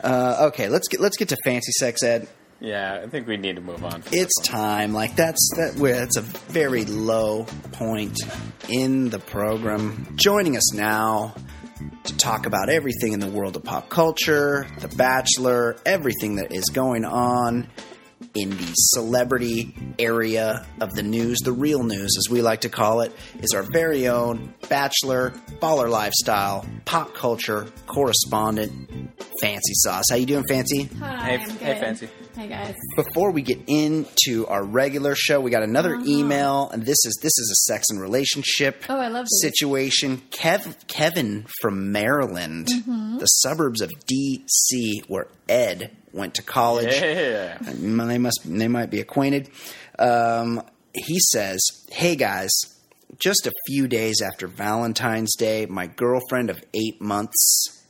Uh, okay, let's get let's get to fancy sex ed. Yeah, I think we need to move on. It's time. Like that's that. That's a very low point in the program. Joining us now to talk about everything in the world of pop culture, The Bachelor, everything that is going on in the celebrity area of the news, the real news, as we like to call it, is our very own Bachelor Baller Lifestyle pop culture correspondent, Fancy Sauce. How you doing, Fancy? Hi, Hey, I'm hey. Fancy. Hey guys. before we get into our regular show, we got another Uh-huh. email, and this is this is a sex and relationship Oh, I love this. situation. Kev, Kevin from Maryland, Mm-hmm. the suburbs of D.C., where Ed went to college. Yeah. They must they might be acquainted. Um, he says, "Hey guys, just a few days after Valentine's Day, my girlfriend of eight months,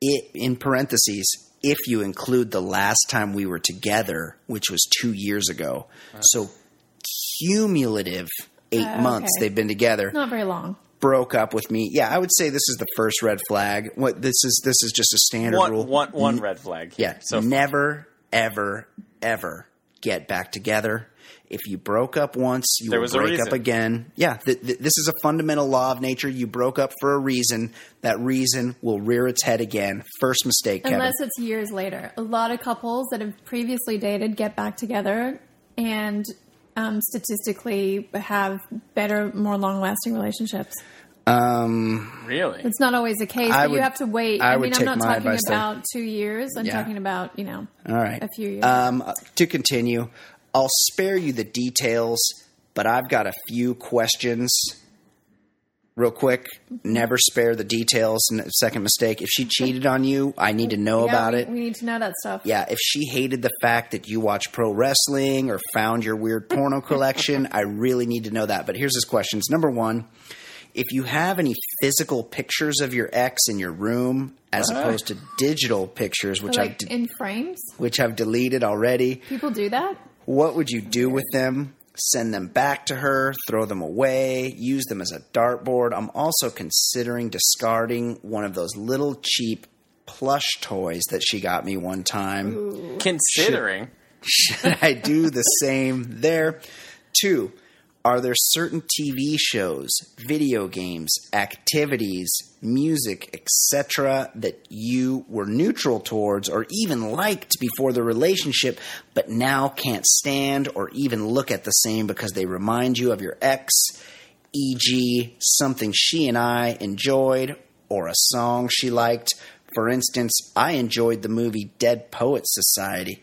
it in parentheses, if you include the last time we were together, which was two years ago, so cumulative eight Uh, months okay. they've been together." Not very long. Broke up with me. Yeah, I would say this is the first red flag. What this is this is just a standard One, rule. one, one red flag. Yeah. So never, ever, ever get back together. If you broke up once, you There will was break up again. Yeah. Th- th- this is a fundamental law of nature. You broke up for a reason. That reason will rear its head again. First mistake, Kevin. Unless it's years later. A lot of couples that have previously dated get back together and um, statistically have better, more long lasting relationships. um, really, It's not always the case, I but would- you have to wait. I I, would mean, take I'm not talking advice there. about two years. I'm Yeah. talking about, you know, all right. a few years. Um, to continue, I'll spare you the details, but I've got a few questions. Real quick, never spare the details. Second mistake. If she cheated on you, I need to know Yeah, about we, it. We need to know that stuff. Yeah, if she hated the fact that you watch pro wrestling or found your weird porno collection, I really need to know that. But here's his questions. Number one, if you have any physical pictures of your ex in your room as opposed to digital pictures, which I've de- in frames. which I've deleted already, People do that. what would you do with them? Send them back to her, throw them away, use them as a dartboard. I'm also considering discarding one of those little cheap plush toys that she got me one time. considering Should I do the same there? Two, are there certain TV shows, video games, activities, music, etc., that you were neutral towards or even liked before the relationship, but now can't stand or even look at the same because they remind you of your ex? E.g., something she and I enjoyed or a song she liked. For instance, I enjoyed the movie Dead Poets Society.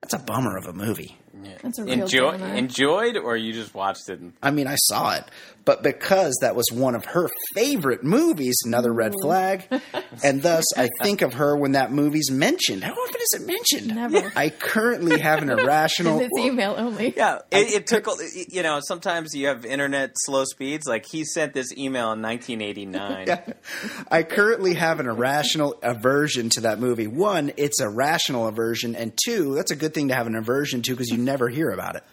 That's a bummer of a movie. That's a real enjoy, downer. enjoyed, or you just watched it. And, I mean, I saw it, but because that was one of her favorite movies, another red mm. flag, and thus I think of her when that movie's mentioned. How often is it mentioned? Never. I currently have an irrational. in this email only. yeah, it, it took. You know, sometimes you have internet slow speeds. Like he sent this email in 1989. I currently have an irrational aversion to that movie. One, it's a rational aversion, and two, that's a good thing to have an aversion to because you never hear about it.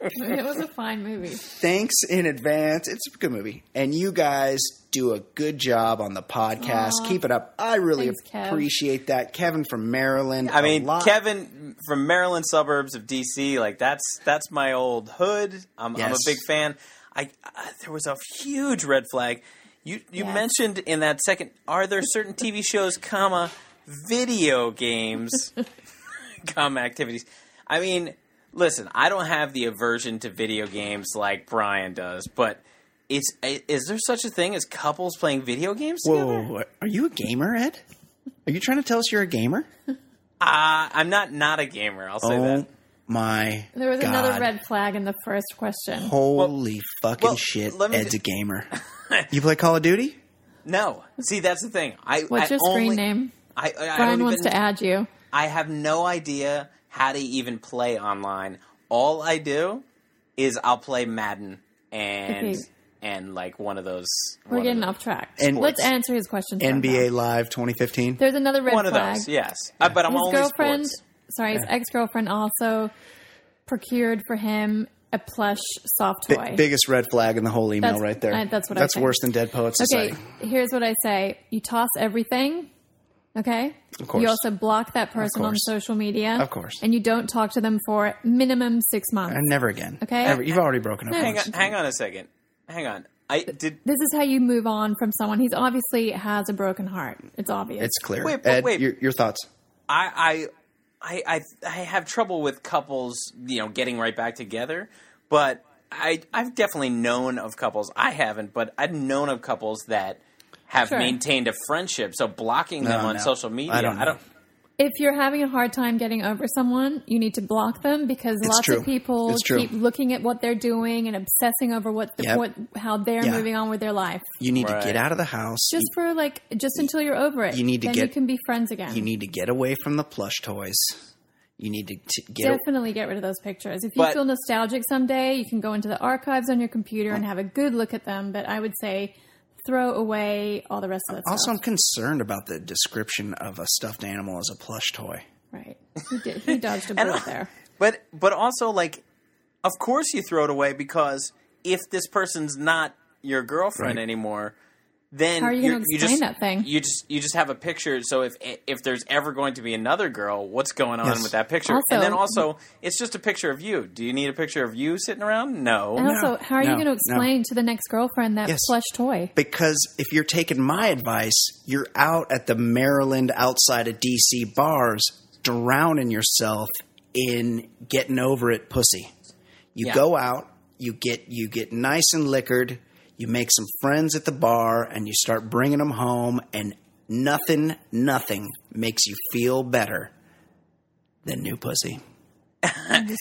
It was a fine movie. Thanks in advance. It's a good movie. And you guys do a good job on the podcast. Aw. Keep it up. I really Thanks, Kev. appreciate that. Kevin from Maryland. I mean, lot- Kevin from Maryland suburbs of DC, like that's that's my old hood. I'm, I'm a big fan. I, I there was a huge red flag. You you Yes. mentioned in that second. Are there certain TV shows, comma, video games, comma activities? I mean, listen, I don't have the aversion to video games like Brian does, but. It's, is there such a thing as couples playing video games together? Whoa, are you a gamer, Ed? Are you trying to tell us you're a gamer? Uh, I'm not not a gamer. I'll say oh that. my There was God. another red flag in the first question. Holy fucking well, shit! Ed's ju- a gamer. you play Call of Duty? No. See, that's the thing. I What's I your screen name? I, I, I Brian don't wants even, to add you. I have no idea how to even play online. All I do is I'll play Madden and Okay. and like one of those. We're getting of off track. And- Let's answer his question. NBA Live 2015. There's another red one of flag. those, yes. Uh, but I'm his only girlfriend, sports. sorry, his Yeah. ex girlfriend also procured for him a plush soft Bi- toy. biggest red flag in the whole email That's- right there. I- that's what I That's think. worse than Dead Poets Society. okay, here's what I say: you toss everything. Okay. Of course. You also block that person on social media. Of course. And you don't talk to them for minimum six months. And never again. Okay. Ever. You've already broken up. No. Hang on, hang on a second. Hang on. I did. This is how you move on from someone. He's obviously has a broken heart. It's obvious. It's clear. Wait, but Ed, wait. Your, your thoughts? I, I, I, I, I have trouble with couples, you know, getting right back together. But I, I've definitely known of couples. I haven't, but I've known of couples that have Sure. maintained a friendship. So blocking them on no. social media, I don't know. if you're having a hard time getting over someone, you need to block them because It's lots true. of people keep looking at what they're doing and obsessing over what, the, Yep. what how they're Yeah. moving on with their life. You need Right. to get out of the house. Just for like, just until you're over it. You need to then get- you can be friends again. you need to get away from the plush toys. You need to t- get. Definitely get rid of those pictures. If you But- feel nostalgic someday, you can go into the archives on your computer and have a good look at them. But I would say throw away all the rest of that also, I'm concerned about the description of a stuffed animal as a plush toy. Right. He, did, he dodged a And- bullet there. But but also like, of course you throw it away because if this person's not your girlfriend Right. anymore, then How are you you're- gonna you explain just, that thing? You just you just have a picture. So if if there's ever going to be another girl, what's going on Yes. with that picture? Also- and then also, it's just a picture of you. Do you need a picture of you sitting around? No. And also, how are no, you going to explain to the next girlfriend that Yes. plush toy? Because if you're taking my advice, you're out at the Maryland outside of DC bars, drowning yourself in getting over it pussy. You Yeah. go out, you get you get nice and liquored, you make some friends at the bar, and you start bringing them home, and nothing, nothing makes you feel better than new pussy.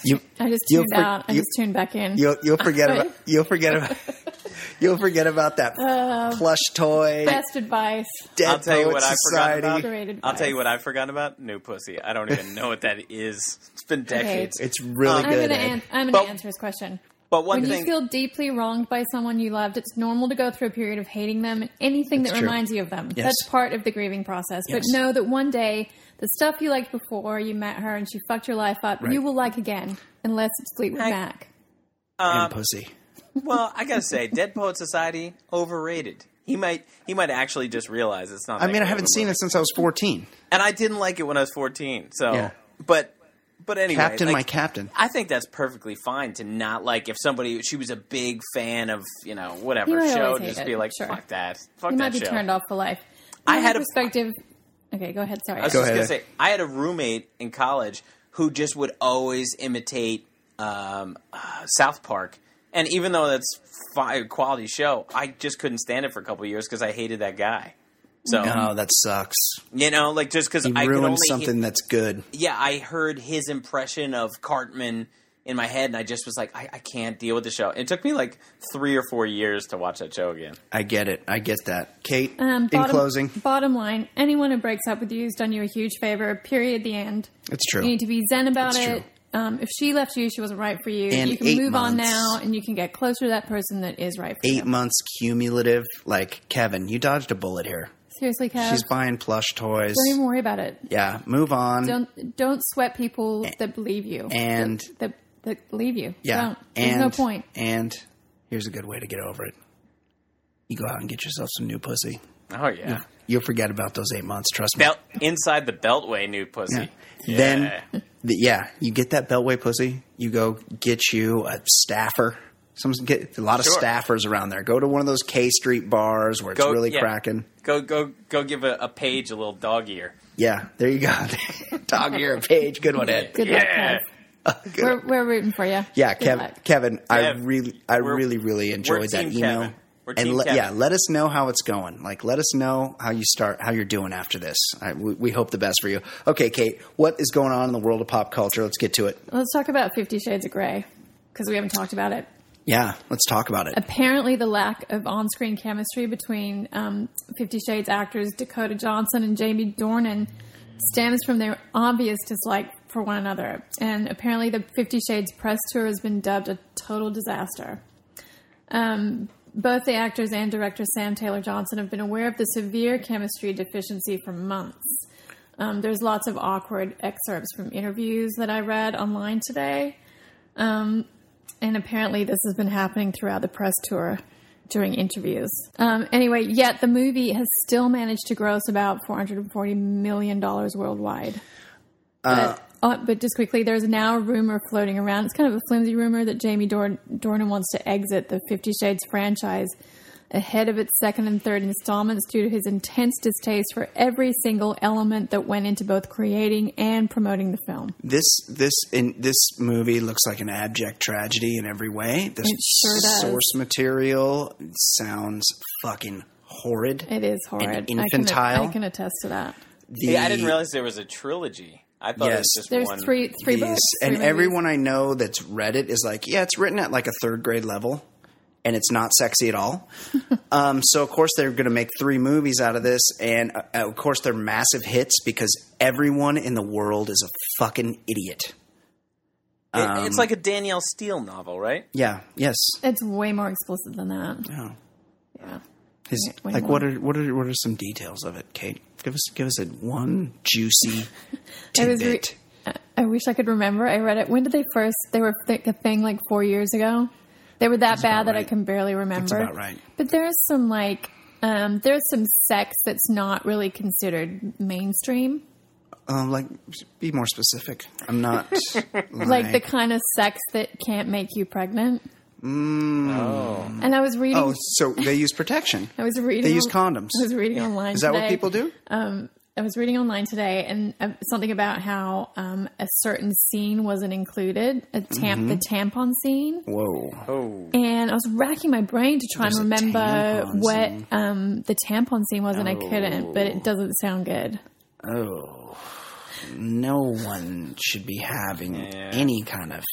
you, I just you'll tuned for- out. I you- just tuned back in. You'll you'll forget about you'll forget about you'll forget about that Uh, plush toy. Best advice. Dead I'll tell you Poet what I forgot about. I'll tell you what I've forgotten about. New pussy. I don't even know what that is. It's been decades. It's really I'm good. going to Ed. an- I'm going But- to answer his question. But one when thing, you feel deeply wronged by someone you loved, it's normal to go through a period of hating them and anything that true. reminds you of them. Yes. That's part of the grieving process. Yes. But know that one day, the stuff you liked before you met her and she fucked your life up, Right. you will like again, unless it's Fleetwood Hey. Mac. Uh, and pussy. well, I gotta say, Dead Poet Society overrated. He might he might actually just realize it's not. I mean, I haven't seen it since I was 14. and I didn't like it when I was fourteen. So, Yeah. but but anyway, Captain, like, my captain. I think that's perfectly fine to not like if somebody she was a big fan of you know whatever You show, always hate just it, be like sure. fuck that, fuck You that might be show. turned off for life. I From had a- perspective. Okay, go ahead. Sorry. I was Go just ahead. gonna say I had a roommate in college who just would always imitate um, uh, South Park, and even though that's fi- a quality show, I just couldn't stand it for a couple of years because I hated that guy. So Oh, that sucks. you know, like just because You I could ruined only something that's good. yeah, I heard his impression of Cartman in my head, and I just was like, I, I can't deal with the show. It took me like three or four years to watch that show again. I get it. I get that. Kate, Um, in closing, bottom line: anyone who breaks up with you has done you a huge favor. Period. The end. it's true. You need to be zen about It's it. true. Um, if she left you, she wasn't right for you. And you can eight move on now, and you can get closer to that person that is right for you. Eight months cumulative. Like, Kevin, you dodged a bullet here. Seriously, Kev. She's buying plush toys. don't even worry about it. Yeah, move on. Don't don't sweat people that believe you and- that, that, that believe you. yeah. Don't. There's and, no point. And here's a good way to get over it. You go out and get yourself some new pussy. Oh yeah, You'll forget about those eight months. Trust me. belt inside the Beltway new pussy. Yeah. Then, the, yeah, you get that Beltway pussy. You go get you a staffer. Some get a lot of Sure. staffers around there. Go to one of those K Street bars where it's Go- really yeah. cracking. Go go go! Give a, a page a little dog ear. Yeah, there you go. Dog ear a page. Good one, Ed. Good Yeah. luck, Kev. We're, we're rooting for you. Yeah, Good Kev. Kevin, I really, I we're- really, really enjoyed that email. Kevin. We're and Team let- Kevin. yeah, let us know how it's going. Like, let us know how you start, how you're doing after this. I, we, we hope the best for you. Okay, Kate, what is going on in the world of pop culture? Let's get to it. Let's talk about Fifty Shades of Grey because we haven't talked about it. Yeah, let's talk about it. Apparently, the lack of on-screen chemistry between um, Fifty Shades actors Dakota Johnson and Jamie Dornan stems from their obvious dislike for one another. And apparently, the Fifty Shades press tour has been dubbed a total disaster. Um, both the actors and director Sam Taylor Johnson have been aware of the severe chemistry deficiency for months. Um, there's lots of awkward excerpts from interviews that I read online today. Um, and apparently, this has been happening throughout the press tour during interviews. Um, anyway, yet the movie has still managed to gross about $440 million worldwide. Uh, but, uh, but just quickly, there's now a rumor floating around. It's kind of a flimsy rumor that Jamie Dor- Dornan wants to exit the Fifty Shades franchise ahead of its second and third installments due to his intense distaste for every single element that went into both creating and promoting the film. This this in this movie looks like an abject tragedy in every way. This It sure does. source material sounds fucking horrid. It is horrid. And I can- infantile. I can, attest to that. The- yeah, I didn't realize there was a trilogy. I thought it Yes. was just There's one. three three These- books, and movies. everyone I know that's read it is like, yeah, it's written at like a third grade level, and it's not sexy at all. um, so of course they're going to make three movies out of this, and uh, of course they're massive hits because everyone in the world is a fucking idiot. It- Um, it's like a Danielle Steel novel, right? Yeah. Yes. It's way more explicit than that. Yeah. Yeah. His, Way like more. what are what are what are some details of it, Kate? Give us give us a one juicy I. Re- tidbit. I wish I could remember. I read it. When did they first? They were th- a thing like four years ago. They were that bad that I can barely remember. about right. But there's some like um, there's some sex that's not really considered mainstream. Um, like, be more specific. I'm not Like the kind of sex that can't make you pregnant. Mm. Oh. And I was reading. Oh, so they use protection. I was reading. They use condoms. I was reading online. Is that what people do? Um, I was reading online today, and uh, something about how um, a certain scene wasn't included, a tam- Mhm. the tampon scene. Whoa. Oh. And I was racking my brain to try There's and remember what um, the tampon scene was, and I couldn't. But it doesn't sound good. Oh, no one should be having any kind of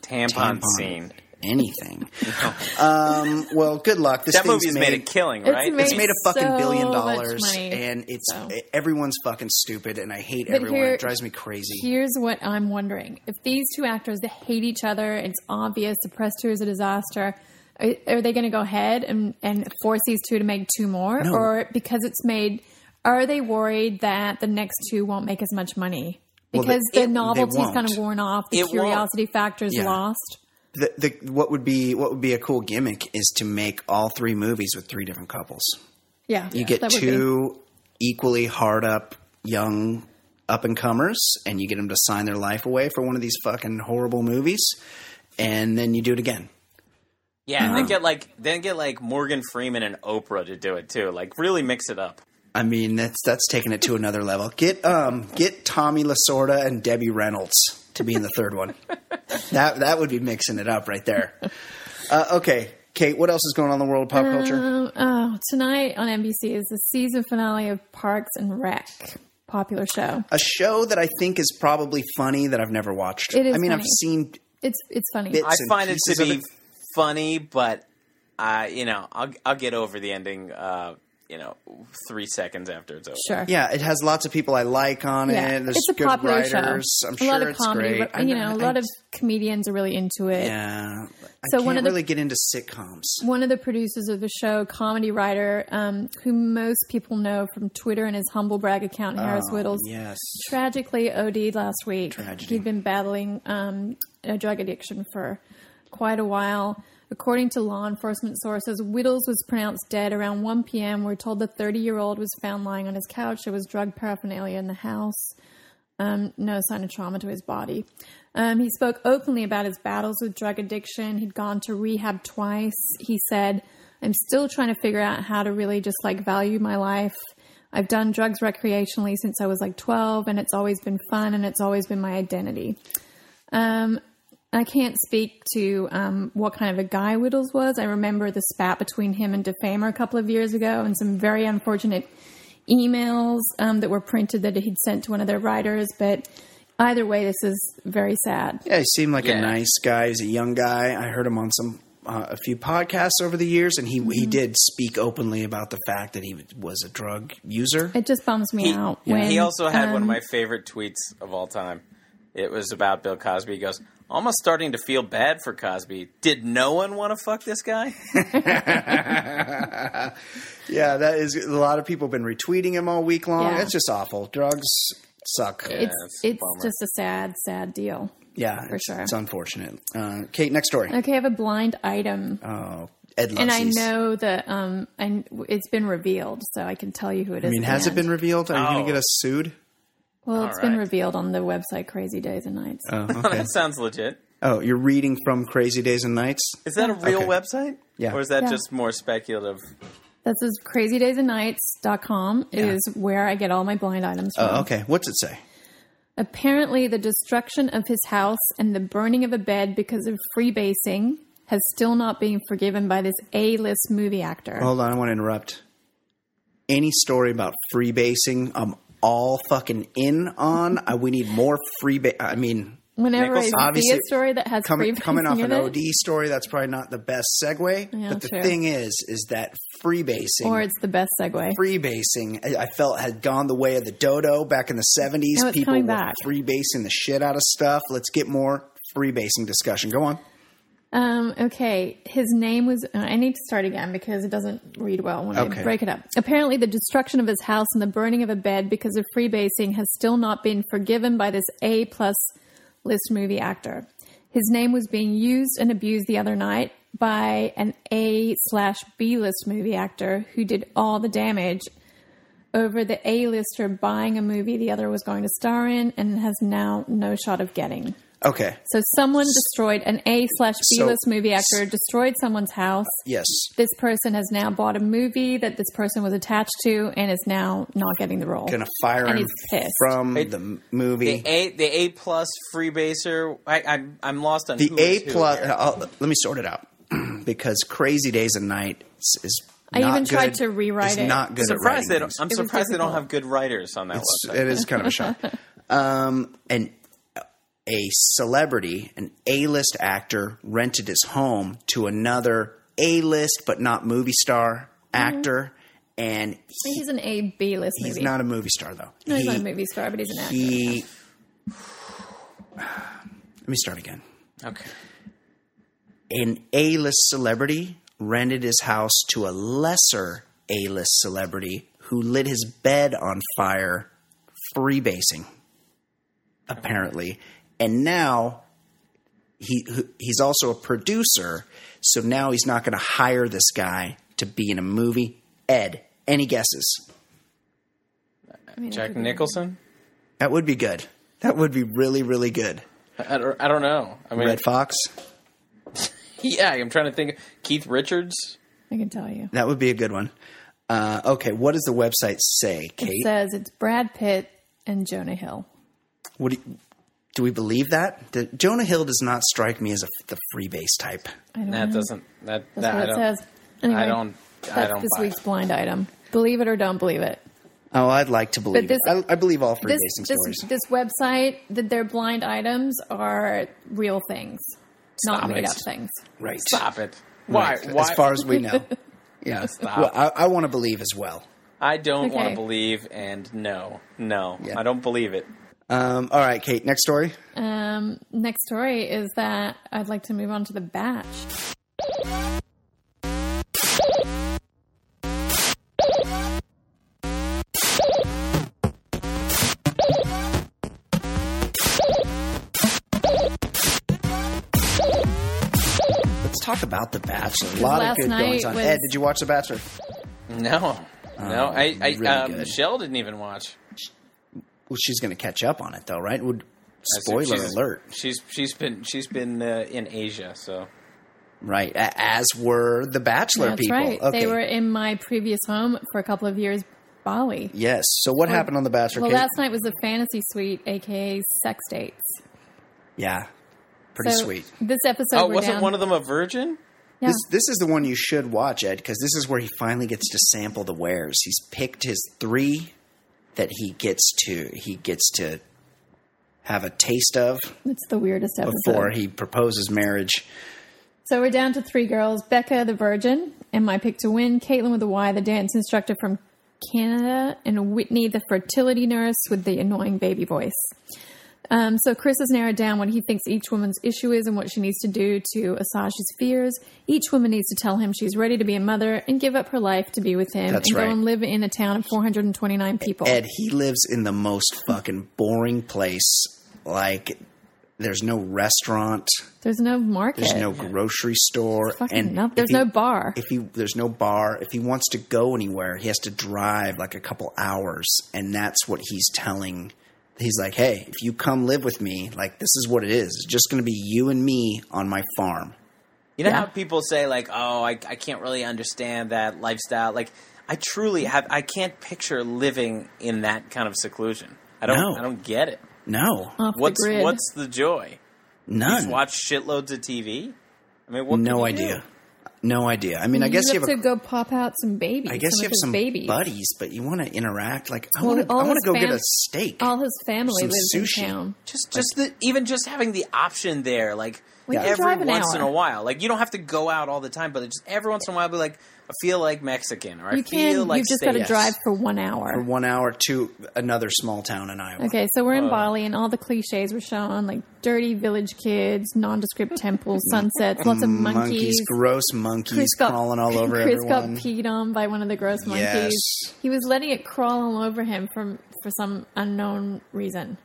Tampon, scene. Anything. um, well, good luck. This That thing's movie's made a killing, It's right? made It's made a fucking so billion dollars, money. and it's So. everyone's fucking stupid, and I hate But everyone. here- it drives me crazy. Here's what I'm wondering: if these two actors they hate each other, it's obvious the press tour is a disaster. Are, are they going to go ahead and, and force these two to make two more, No. or because it's made? Are they worried that the next two won't make as much money because they- the it- novelty's kind won't. of worn off, the It won't. curiosity factor's Yeah. lost? The, the what would be what would be a cool gimmick is to make all three movies with three different couples. Yeah, You get that would be- two equally hard up young up and comers, and you get them to sign their life away for one of these fucking horrible movies, and then you do it again. Yeah, and Uh-huh. then get like then get like Morgan Freeman and Oprah to do it too. Like really mix it up. I mean, that's that's taking it to another level. Get um get Tommy Lasorda and Debbie Reynolds to be in the third one. that that would be mixing it up right there. Uh, okay, Kate, what else is going on in the world of pop culture? Um, oh, tonight on NBC is the season finale of Parks and Rec, popular show. A show that I think is probably funny that I've never watched. It is I mean, I've seen It's it's funny. I find it to be it. funny, but I you know I'll I'll get over the ending. Uh, you know, three seconds after it's over. Sure. Yeah, it has lots of people I like on Yeah, it. There's it's a good popular writers. show. I'm a sure lot of it's comedy, great. but, you know, a I- lot of comedians are really into it. yeah. I So can't one of the- really get into sitcoms. One of the producers of the show, comedy writer, um, who most people know from Twitter and his humble brag account, Harris Oh, Wittels, Yes. tragically OD'd last week. Tragedy. He'd been battling um, a drug addiction for quite a while. According to law enforcement sources, Wittels was pronounced dead around 1 p.m. We're told the 30 year old was found lying on his couch. There was drug paraphernalia in the house. Um, no sign of trauma to his body. Um, he spoke openly about his battles with drug addiction. He'd gone to rehab twice. He said, I'm still trying to figure out how to really just like value my life. I've done drugs recreationally since I was like 12, and it's always been fun and it's always been my identity. Um, I can't speak to um, what kind of a guy Wittels was. I remember the spat between him and Defamer a couple of years ago, and some very unfortunate emails um, that were printed that he'd sent to one of their writers. But either way, this is very sad. Yeah, he seemed like Yeah. a nice guy. He's a young guy. I heard him on some uh, a few podcasts over the years, and he he did speak openly about the fact that he was a drug user. It just bums me He, out. yeah, when, he also had one of um, my favorite tweets of all time. It was about Bill Cosby. He goes, "Almost starting to feel bad for Cosby. Did no one want to fuck this guy?" Yeah, that is a lot of people have been retweeting him all week long. Yeah. It's just awful. Drugs suck. It's it's it's bummer. just a sad, sad deal. yeah, for it's, sure. It's unfortunate. Uh, Kate, next story. Okay, I have a blind item, Oh, Ed loves and I these. know that um, and it's been revealed, so I can tell you who it is. I mean, at the has it been revealed? Are you going Oh. to get us sued? Well, All it's been right. revealed on the website Crazy Days and Nights. Oh, okay. that sounds legit. oh, you're reading from Crazy Days and Nights? Is that a real Okay. website? Yeah. Or is that Yeah. just more speculative? This is crazydaysandnights.com Yeah. is where I get all my blind items oh, from. Oh, okay. What's it say? Apparently, the destruction of his house and the burning of a bed because of freebasing has still not been forgiven by this A-list movie actor. Hold on, I want to interrupt. Any story about freebasing, I'm all fucking in on. I, we need more freebase. I mean, Whenever Nicholson- I see a story that has coming coming off an OD story, that's probably not the best segue. Yeah, but the true. thing is, is that freebasing, or it's the best segue. freebasing, I, I felt had gone the way of the dodo back in the '70s. People were back. freebasing the shit out of stuff. Let's get more freebasing discussion. Go on. Um, okay, his name was. uh, I need to start again because it doesn't read well when Okay. I break it up. Apparently, the destruction of his house and the burning of a bed because of freebasing has still not been forgiven by this A plus list movie actor. His name was being used and abused the other night by an A slash B list movie actor who did all the damage over the A lister buying a movie the other was going to star in and has now no shot of getting. Okay. So someone destroyed an A slash B So- list movie actor destroyed someone's house. Yes. This person has now bought a movie that this person was attached to and is now not getting the role. Gonna fire and him he's from Wait, the movie. The A, the A plus freebaser. I, I'm, I'm lost on The who A is plus. here. Let me sort it out because Crazy Days and Night is. is I not even tried good- to rewrite is it. Not good I'm at surprised they don't. I'm It surprised they don't have good writers on that It's, website. it is kind of a shock. Um, and a celebrity, an A-list actor, rented his home to another A-list but not movie star mm-hmm. actor, and I think he's an A B list movie. he's movie. not a movie star though. no, he's not a movie star, but he's an actor. He. Let me start again. okay. An A-list celebrity rented his house to a lesser A-list celebrity who lit his bed on fire, freebasing, apparently. And now he he's also a producer, so now he's not going to hire this guy to be in a movie. Ed, any guesses? I mean, Jack could be- Nicholson. That would be good. That would be really, really good. I don't, I don't know. I mean, Redd Foxx. yeah, I'm trying to think. Keith Richards. I can tell you. That would be a good one. Uh, okay, what does the website say, It Kate? says it's Brad Pitt and Jonah Hill. What do, you- do we believe that? The, Jonah Hill does not strike me as a, the freebase type. I don't That know. doesn't. That. That's that what I it don't. says. Anyway, I don't. I That's don't this buy week's it. blind item. Believe it or don't believe it. Oh, I'd like to believe this- it. I, I believe all This, freebasing this, stories. this website, that their blind items are real things, not made it. up things. right. Stop it. Why? Right. Why? As far as we know. Yeah. Stop. Well, I, I want to believe as well. I don't want to believe, and no, no, Yeah. I don't believe it. Um, all right, Kate, next story. Um, next story is that I'd like to move on to the batch. Let's talk about The Bachelor. A lot of good night goings on. was- Ed, did you watch The Bachelor? No, no. I, I really um, good. Michelle didn't even watch. Well, she's going to catch up on it, though, right? Would spoiler she's- alert, She's she's been she's been uh, in Asia, so right? As were the Bachelor That's people. right. Okay. They were in my previous home for a couple of years, Bali. yes. So what happened on The Bachelor? Well, Kate? last night was the fantasy suite, aka sex dates. yeah, pretty So sweet. This episode, oh, wasn't down- one of them a virgin? Yeah. This this is the one you should watch, Ed, because this is where he finally gets to sample the wares. He's picked his three that he gets to he gets to have a taste of It's the weirdest episode. before he proposes marriage. So we're down to three girls Becca, the virgin, and my pick to win, Kaitlyn with a Y, the dance instructor from Canada, and Whitney, the fertility nurse with the annoying baby voice. Um, so Chris has narrowed down what he thinks each woman's issue is and what she needs to do to assuage his fears. Each woman needs to tell him she's ready to be a mother and give up her life to be with him That's and right. go and live in a town of 429 people. Ed, he lives in the most fucking boring place. Like, there's no restaurant. There's no market. There's no grocery store, Fucking and no- there's he- no bar. If he there's no bar, if he wants to go anywhere, he has to drive like a couple hours, and that's what he's telling. He's like, "Hey, if you come live with me, like this is what it is. It's just going to be you and me on my farm." You know Yeah. how people say like, "Oh, I, I can't really understand that lifestyle." Like, I truly have. I can't picture living in that kind of seclusion. I don't. No. I don't get it. No, Off What's the grid. what's the joy? none. Just watch shitloads of TV. I mean, what? no could you idea. Do? No idea. I mean, I you guess have you have to a go pop out some babies. I guess some you have some babies. buddies, but you want to interact. Like I Well, want to, all I want to go get a steak. All his family Some lives sushi. in town. Just, just the even just having the option there, like We can every drive an once in a while. Like you don't have to go out all the time, but just every once in a while, be like, I feel like Mexican, or I You feel like you've just got to drive for one hour. for one hour to another small town in Iowa. Okay, so we're in Uh. Bali, and all the cliches were shown, like dirty village kids, nondescript temples, sunsets, lots of monkeys. gross monkeys Chris got, crawling all over Chris everyone. got peed on by one of the gross monkeys. Yes. He was letting it crawl all over him from for some unknown reason.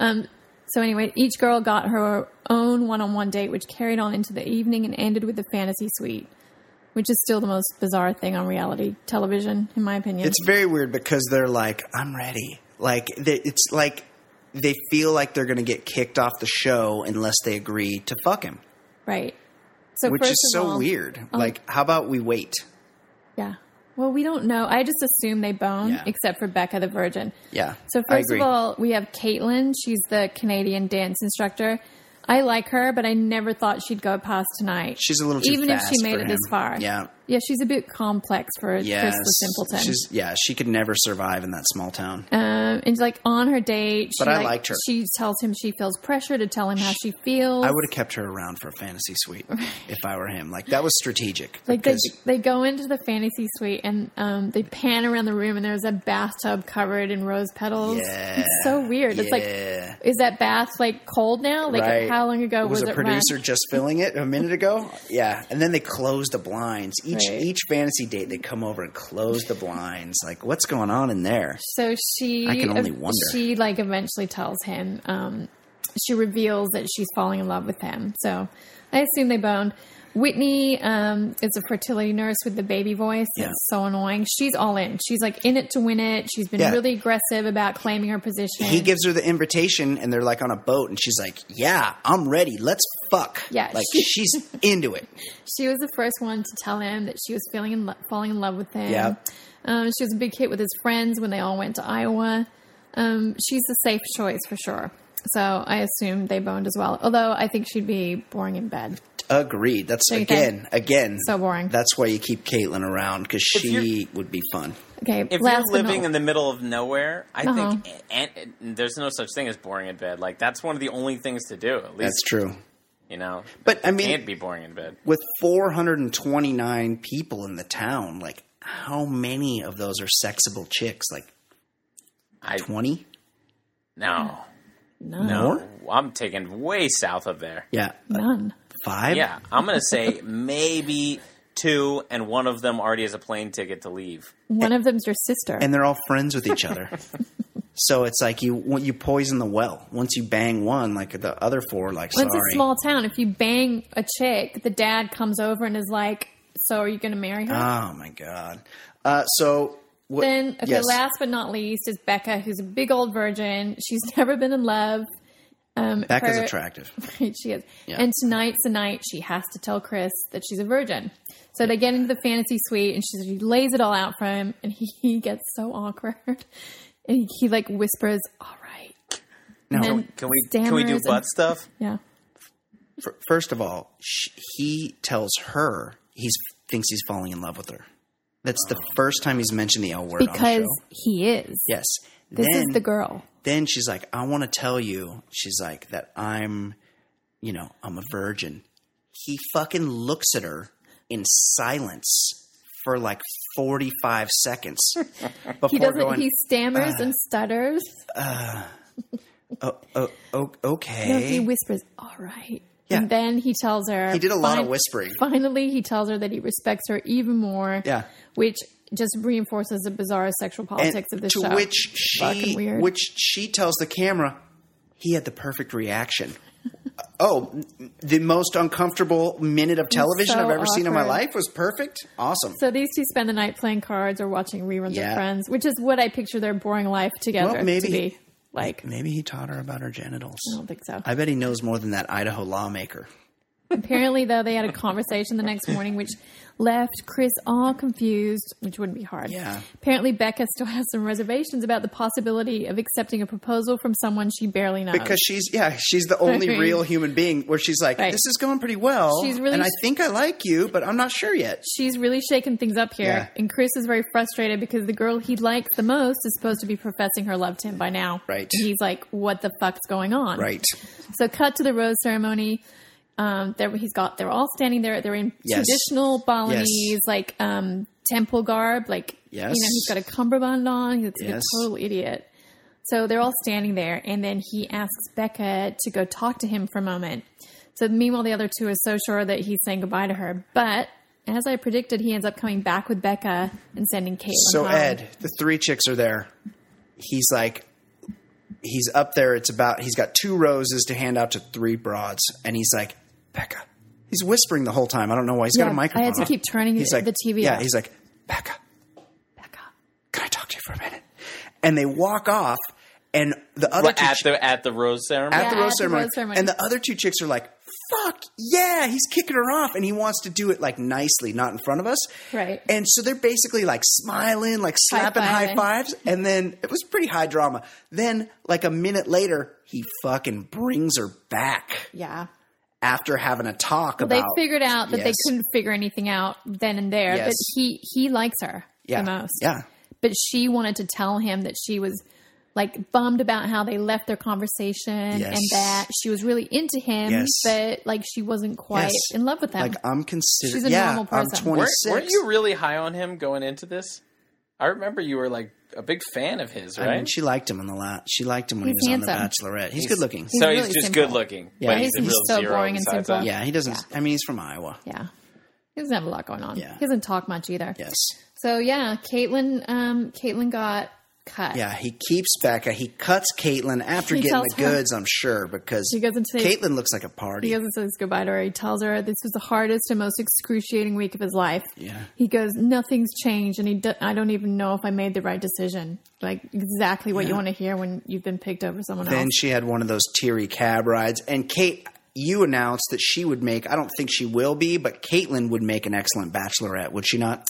Um. So anyway, each girl got her own one-on-one date, which carried on into the evening and ended with the fantasy suite, which is still the most bizarre thing on reality television, in my opinion. It's very weird because they're like, "I'm ready." Like they, it's like they feel like they're going to get kicked off the show unless they agree to fuck him, right. So which is so all- weird. um, like, how about we wait? Yeah. Well, we don't know. I just assume they bone, Yeah. except for Becca the Virgin. Yeah, So first of all, we have Kaitlyn. She's the Canadian dance instructor. I like her, but I never thought she'd go past tonight. She's a little too even if she made it this far. Yeah. Yeah, she's a bit complex for Yes, Chris the Simpleton. She's yeah, she could never survive in that small town. um, and like on her date, she, But I like, liked her. She tells him she feels pressure to tell him how she feels. I would have kept her around for a fantasy suite if I were him. Like that was strategic. Like they, they go into the fantasy suite and um, they pan around the room and there's a bathtub covered in rose petals. Yeah. It's so weird. It's like, is that bath like cold now? Like Right. how long ago was, was, a it producer run? just filling it a minute ago? Yeah, and then they close the blinds. Each Right. each fantasy date, they come over and close the blinds. Like, what's going on in there? So she, I can only wonder. She like eventually tells him. Um, she reveals that she's falling in love with him. So I assume they boned. Whitney um, is a fertility nurse with the baby voice. Yeah. It's so annoying. She's all in. She's like in it to win it. She's been Yeah. really aggressive about claiming her position. He gives her the invitation, and they're like on a boat, and she's like, "Yeah, I'm ready. Let's fuck." Yeah, like she- she's into it. She was the first one to tell him that she was feeling in lo- falling in love with him. Yeah. Um, she was a big hit with his friends when they all went to Iowa. Um, she's a safe choice for sure. So I assume they boned as well. Although I think she'd be boring in bed. Agreed. That's Don't again, think? again, So boring. That's why you keep Kaitlyn around because she would be fun. Okay, If last you're living not- in the middle of nowhere, I Uh-huh. think and, and there's no such thing as boring in bed. Like that's one of the only things to do. At least That's true. You know, But, I mean- can't be boring in bed. With 429 people in the town, like how many of those are sexable chicks? Like I 20? no, no, no. I'm taking way south of there. Yeah, none. Five. Yeah, I'm gonna say maybe two, and one of them already has a plane ticket to leave. One of them's your sister. and they're all friends with each other. so it's like you you poison the well. Once you bang one, like the other four, like Well, sorry. it's a small town. If you bang a chick, the dad comes over and is like, "So are you going to marry her?" oh my god. Uh, so what, Then, okay, yes. last but not least is Becca, who's a big old virgin. She's never been in love. Um, Becca's her- attractive. She is. Yeah. And tonight's the night she has to tell Chris that she's a virgin. So they get into the fantasy suite and she, she lays it all out for him, and he, he gets so awkward. And he, he like whispers, "All right." No, And then Can we can we do butt and- stuff? Yeah. F- First of all, sh- he tells her he thinks he's falling in love with her. That's the first time he's mentioned the L word on the Because show. he is. Yes. This then, is the girl. Then she's like, "I want to tell you." She's like that I'm, you know, I'm a virgin. he fucking looks at her in silence for like 45 seconds before he doesn't. going, he stammers and uh, stutters. oh, oh, oh, okay. No, he whispers, "All right." Yeah. And then he tells her. He did a lot of whispering. Finally, he tells her that he respects her even more. Yeah. Which just reinforces the bizarre sexual politics and of this to show. which she weird. which she tells the camera he had the perfect reaction uh, oh the most uncomfortable minute of television so i've ever seen in my life was perfect awesome So these two spend the night playing cards or watching reruns Yeah. of Friends, which is what I picture their boring life together well maybe to be. Like, maybe he taught her about her genitals I don't think so. i bet he knows more than that idaho lawmaker Apparently, though, they had a conversation the next morning, which left Chris all confused, which wouldn't be hard. Yeah. Apparently, Becca still has some reservations about the possibility of accepting a proposal from someone she barely knows. because she's yeah she's the only Right. real human being where she's like Right. this is going pretty well She's really and i think i like you but i'm not sure yet She's really shaking things up here, Yeah. and Chris is very frustrated because the girl he likes the most is supposed to be professing her love to him by now. Right. And he's like, "What the fuck's going on?" right So, cut to the rose ceremony. Um, there he's got. They're all standing there. They're in Yes. traditional Balinese, like um, temple garb. Like Yes. you know, he's got a cummerbund on. He's like Yes. a total idiot. So they're all standing there, and then he asks Becca to go talk to him for a moment. So meanwhile, the other two are so sure that he's saying goodbye to her, but. As I predicted, he ends up coming back with Becca and sending Kaitlyn So home. Ed, the three chicks are there. He's like, he's up there. It's about he's got two roses to hand out to three broads, and he's like, Becca. He's whispering the whole time. I don't know why. He's got a microphone. I had to on. keep turning he's the- like, the TV Yeah, up. he's like, Becca, Becca. can I talk to you for a minute? And they walk off, and the other What, two at ch- the at the rose ceremony. at the rose at the ceremony, rose ceremony. and the other two chicks are like, "Fuck yeah!" He's kicking her off, and he wants to do it like nicely, not in front of us. Right. And so they're basically like smiling, like slapping high High-fiving. fives, and then it was pretty high drama. Then, like a minute later, he fucking brings her back Yeah. After having a talk Well, they figured out that they couldn't figure anything out then and there. Yes. But he he likes her Yeah. the most. Yeah. But she wanted to tell him that she was like bummed about how they left their conversation Yes. and that she was really into him, Yes. but like she wasn't quite Yes. in love with him. Like I'm considered. She's a yeah, normal I'm person. 26. Weren't, weren't you really high on him going into this? I remember you were like a big fan of his, right? I mean, she liked him on the last. She liked him when He's he was on. The Bachelorette. He's, good looking. He's so really he's just simple. good looking. Yeah, but he's- he's, a he's real so boring and besides simple. that. yeah, he doesn't. Yeah. I mean, he's from Iowa. yeah. He doesn't have a lot going on. Yeah. He doesn't talk much either. Yes. So yeah, Kaitlyn um Kaitlyn got cut. Yeah, he keeps Becca. He cuts Kaitlyn after He getting the her- goods, I'm sure, because He goes into Kaitlyn looks like a party. He goes and says goodbye to her. He tells her this was the hardest and most excruciating week of his life. Yeah. He goes, nothing's changed, and he do- I don't even know if I made the right decision. Like exactly what you want to hear when you've been picked over someone then else. Then she had one of those teary cab rides, and Kate, you announced that she would make. I don't think she will be, but Kaitlyn would make an excellent Bachelorette, would she not?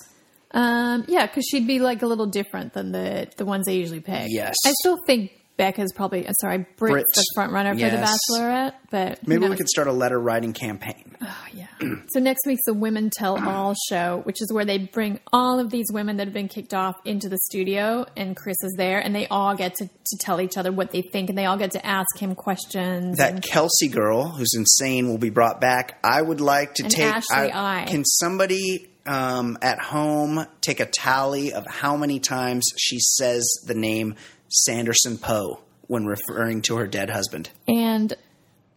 Um, yeah, because she'd be like a little different than the the ones they usually pick. Yes. I still think Becca's probably uh, sorry, Brit's, Britt's, the front runner yes. for the Bachelorette. But Maybe we could start a letter writing campaign. Oh, yeah. so next week's the Women Tell All show, which is where they bring all of these women that have been kicked off into the studio, and Chris is there, and they all get to, to tell each other what they think, and they all get to ask him questions. That and- Kelsey girl who's insane will be brought back. I would like to take. Ashley I. Can somebody um, at home take a tally of how many times she says the name Sanderson Poe when referring to her dead husband? And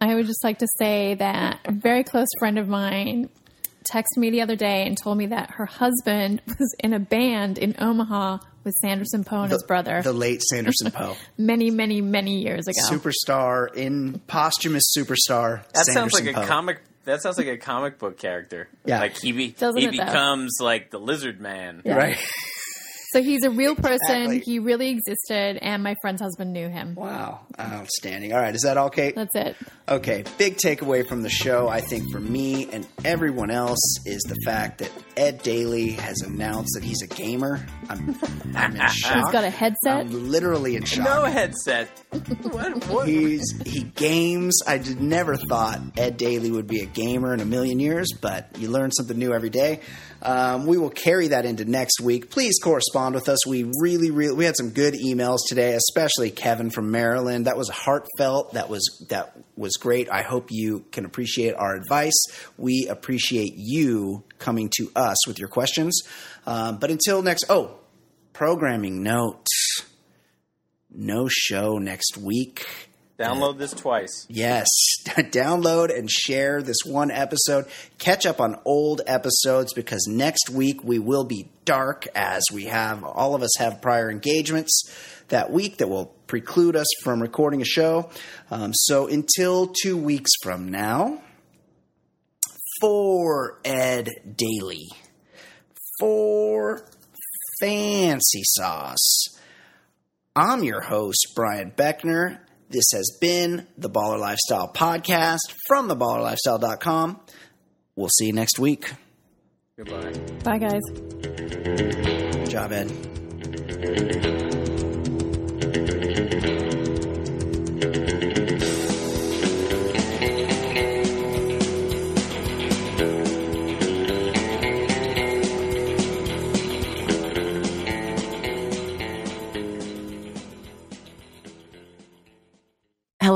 I would just like to say that a very close friend of mine texted me the other day and told me that her husband was in a band in Omaha with Sanderson Poe and his brother The late Sanderson Poe. many, many, many years ago. Superstar in posthumous superstar. That sounds Sanderson like a Poe. comic. That sounds like a comic book character. Yeah. like he be, Doesn't he it, though? becomes like the Lizard Man. Yeah. Right. So he's a real person. Exactly. He really existed, and my friend's husband knew him. Wow. Outstanding. All right. Is that all, Kate? That's it. Okay, big takeaway from the show, I think, for me and everyone else, is the fact that Ed Daly has announced that he's a gamer. I'm, I'm in shock. He's got a headset. I'm literally in shock. No headset. what? What? He's he games. I did never thought Ed Daly would be a gamer in a million years, but you learn something new every day. Um, we will carry that into next week. Please correspond with us. We really, really, we had some good emails today, especially Kevin from Maryland. That was heartfelt. That was that was great. I hope you can appreciate our advice. We appreciate you coming to us with your questions. Um, but until next, oh, programming note no show next week. Download this twice. Yes, download and share this one episode. Catch up on old episodes because next week we will be dark as we have all of us have prior engagements that week that will preclude us from recording a show. Um, so until two weeks from now, for Ed Daly, for Fancy Sauce. I'm your host, Brian Beckner. This has been the Baller Lifestyle Podcast from theballerlifestyle.com. We'll see you next week. Goodbye. Bye, guys. Good job, Ed.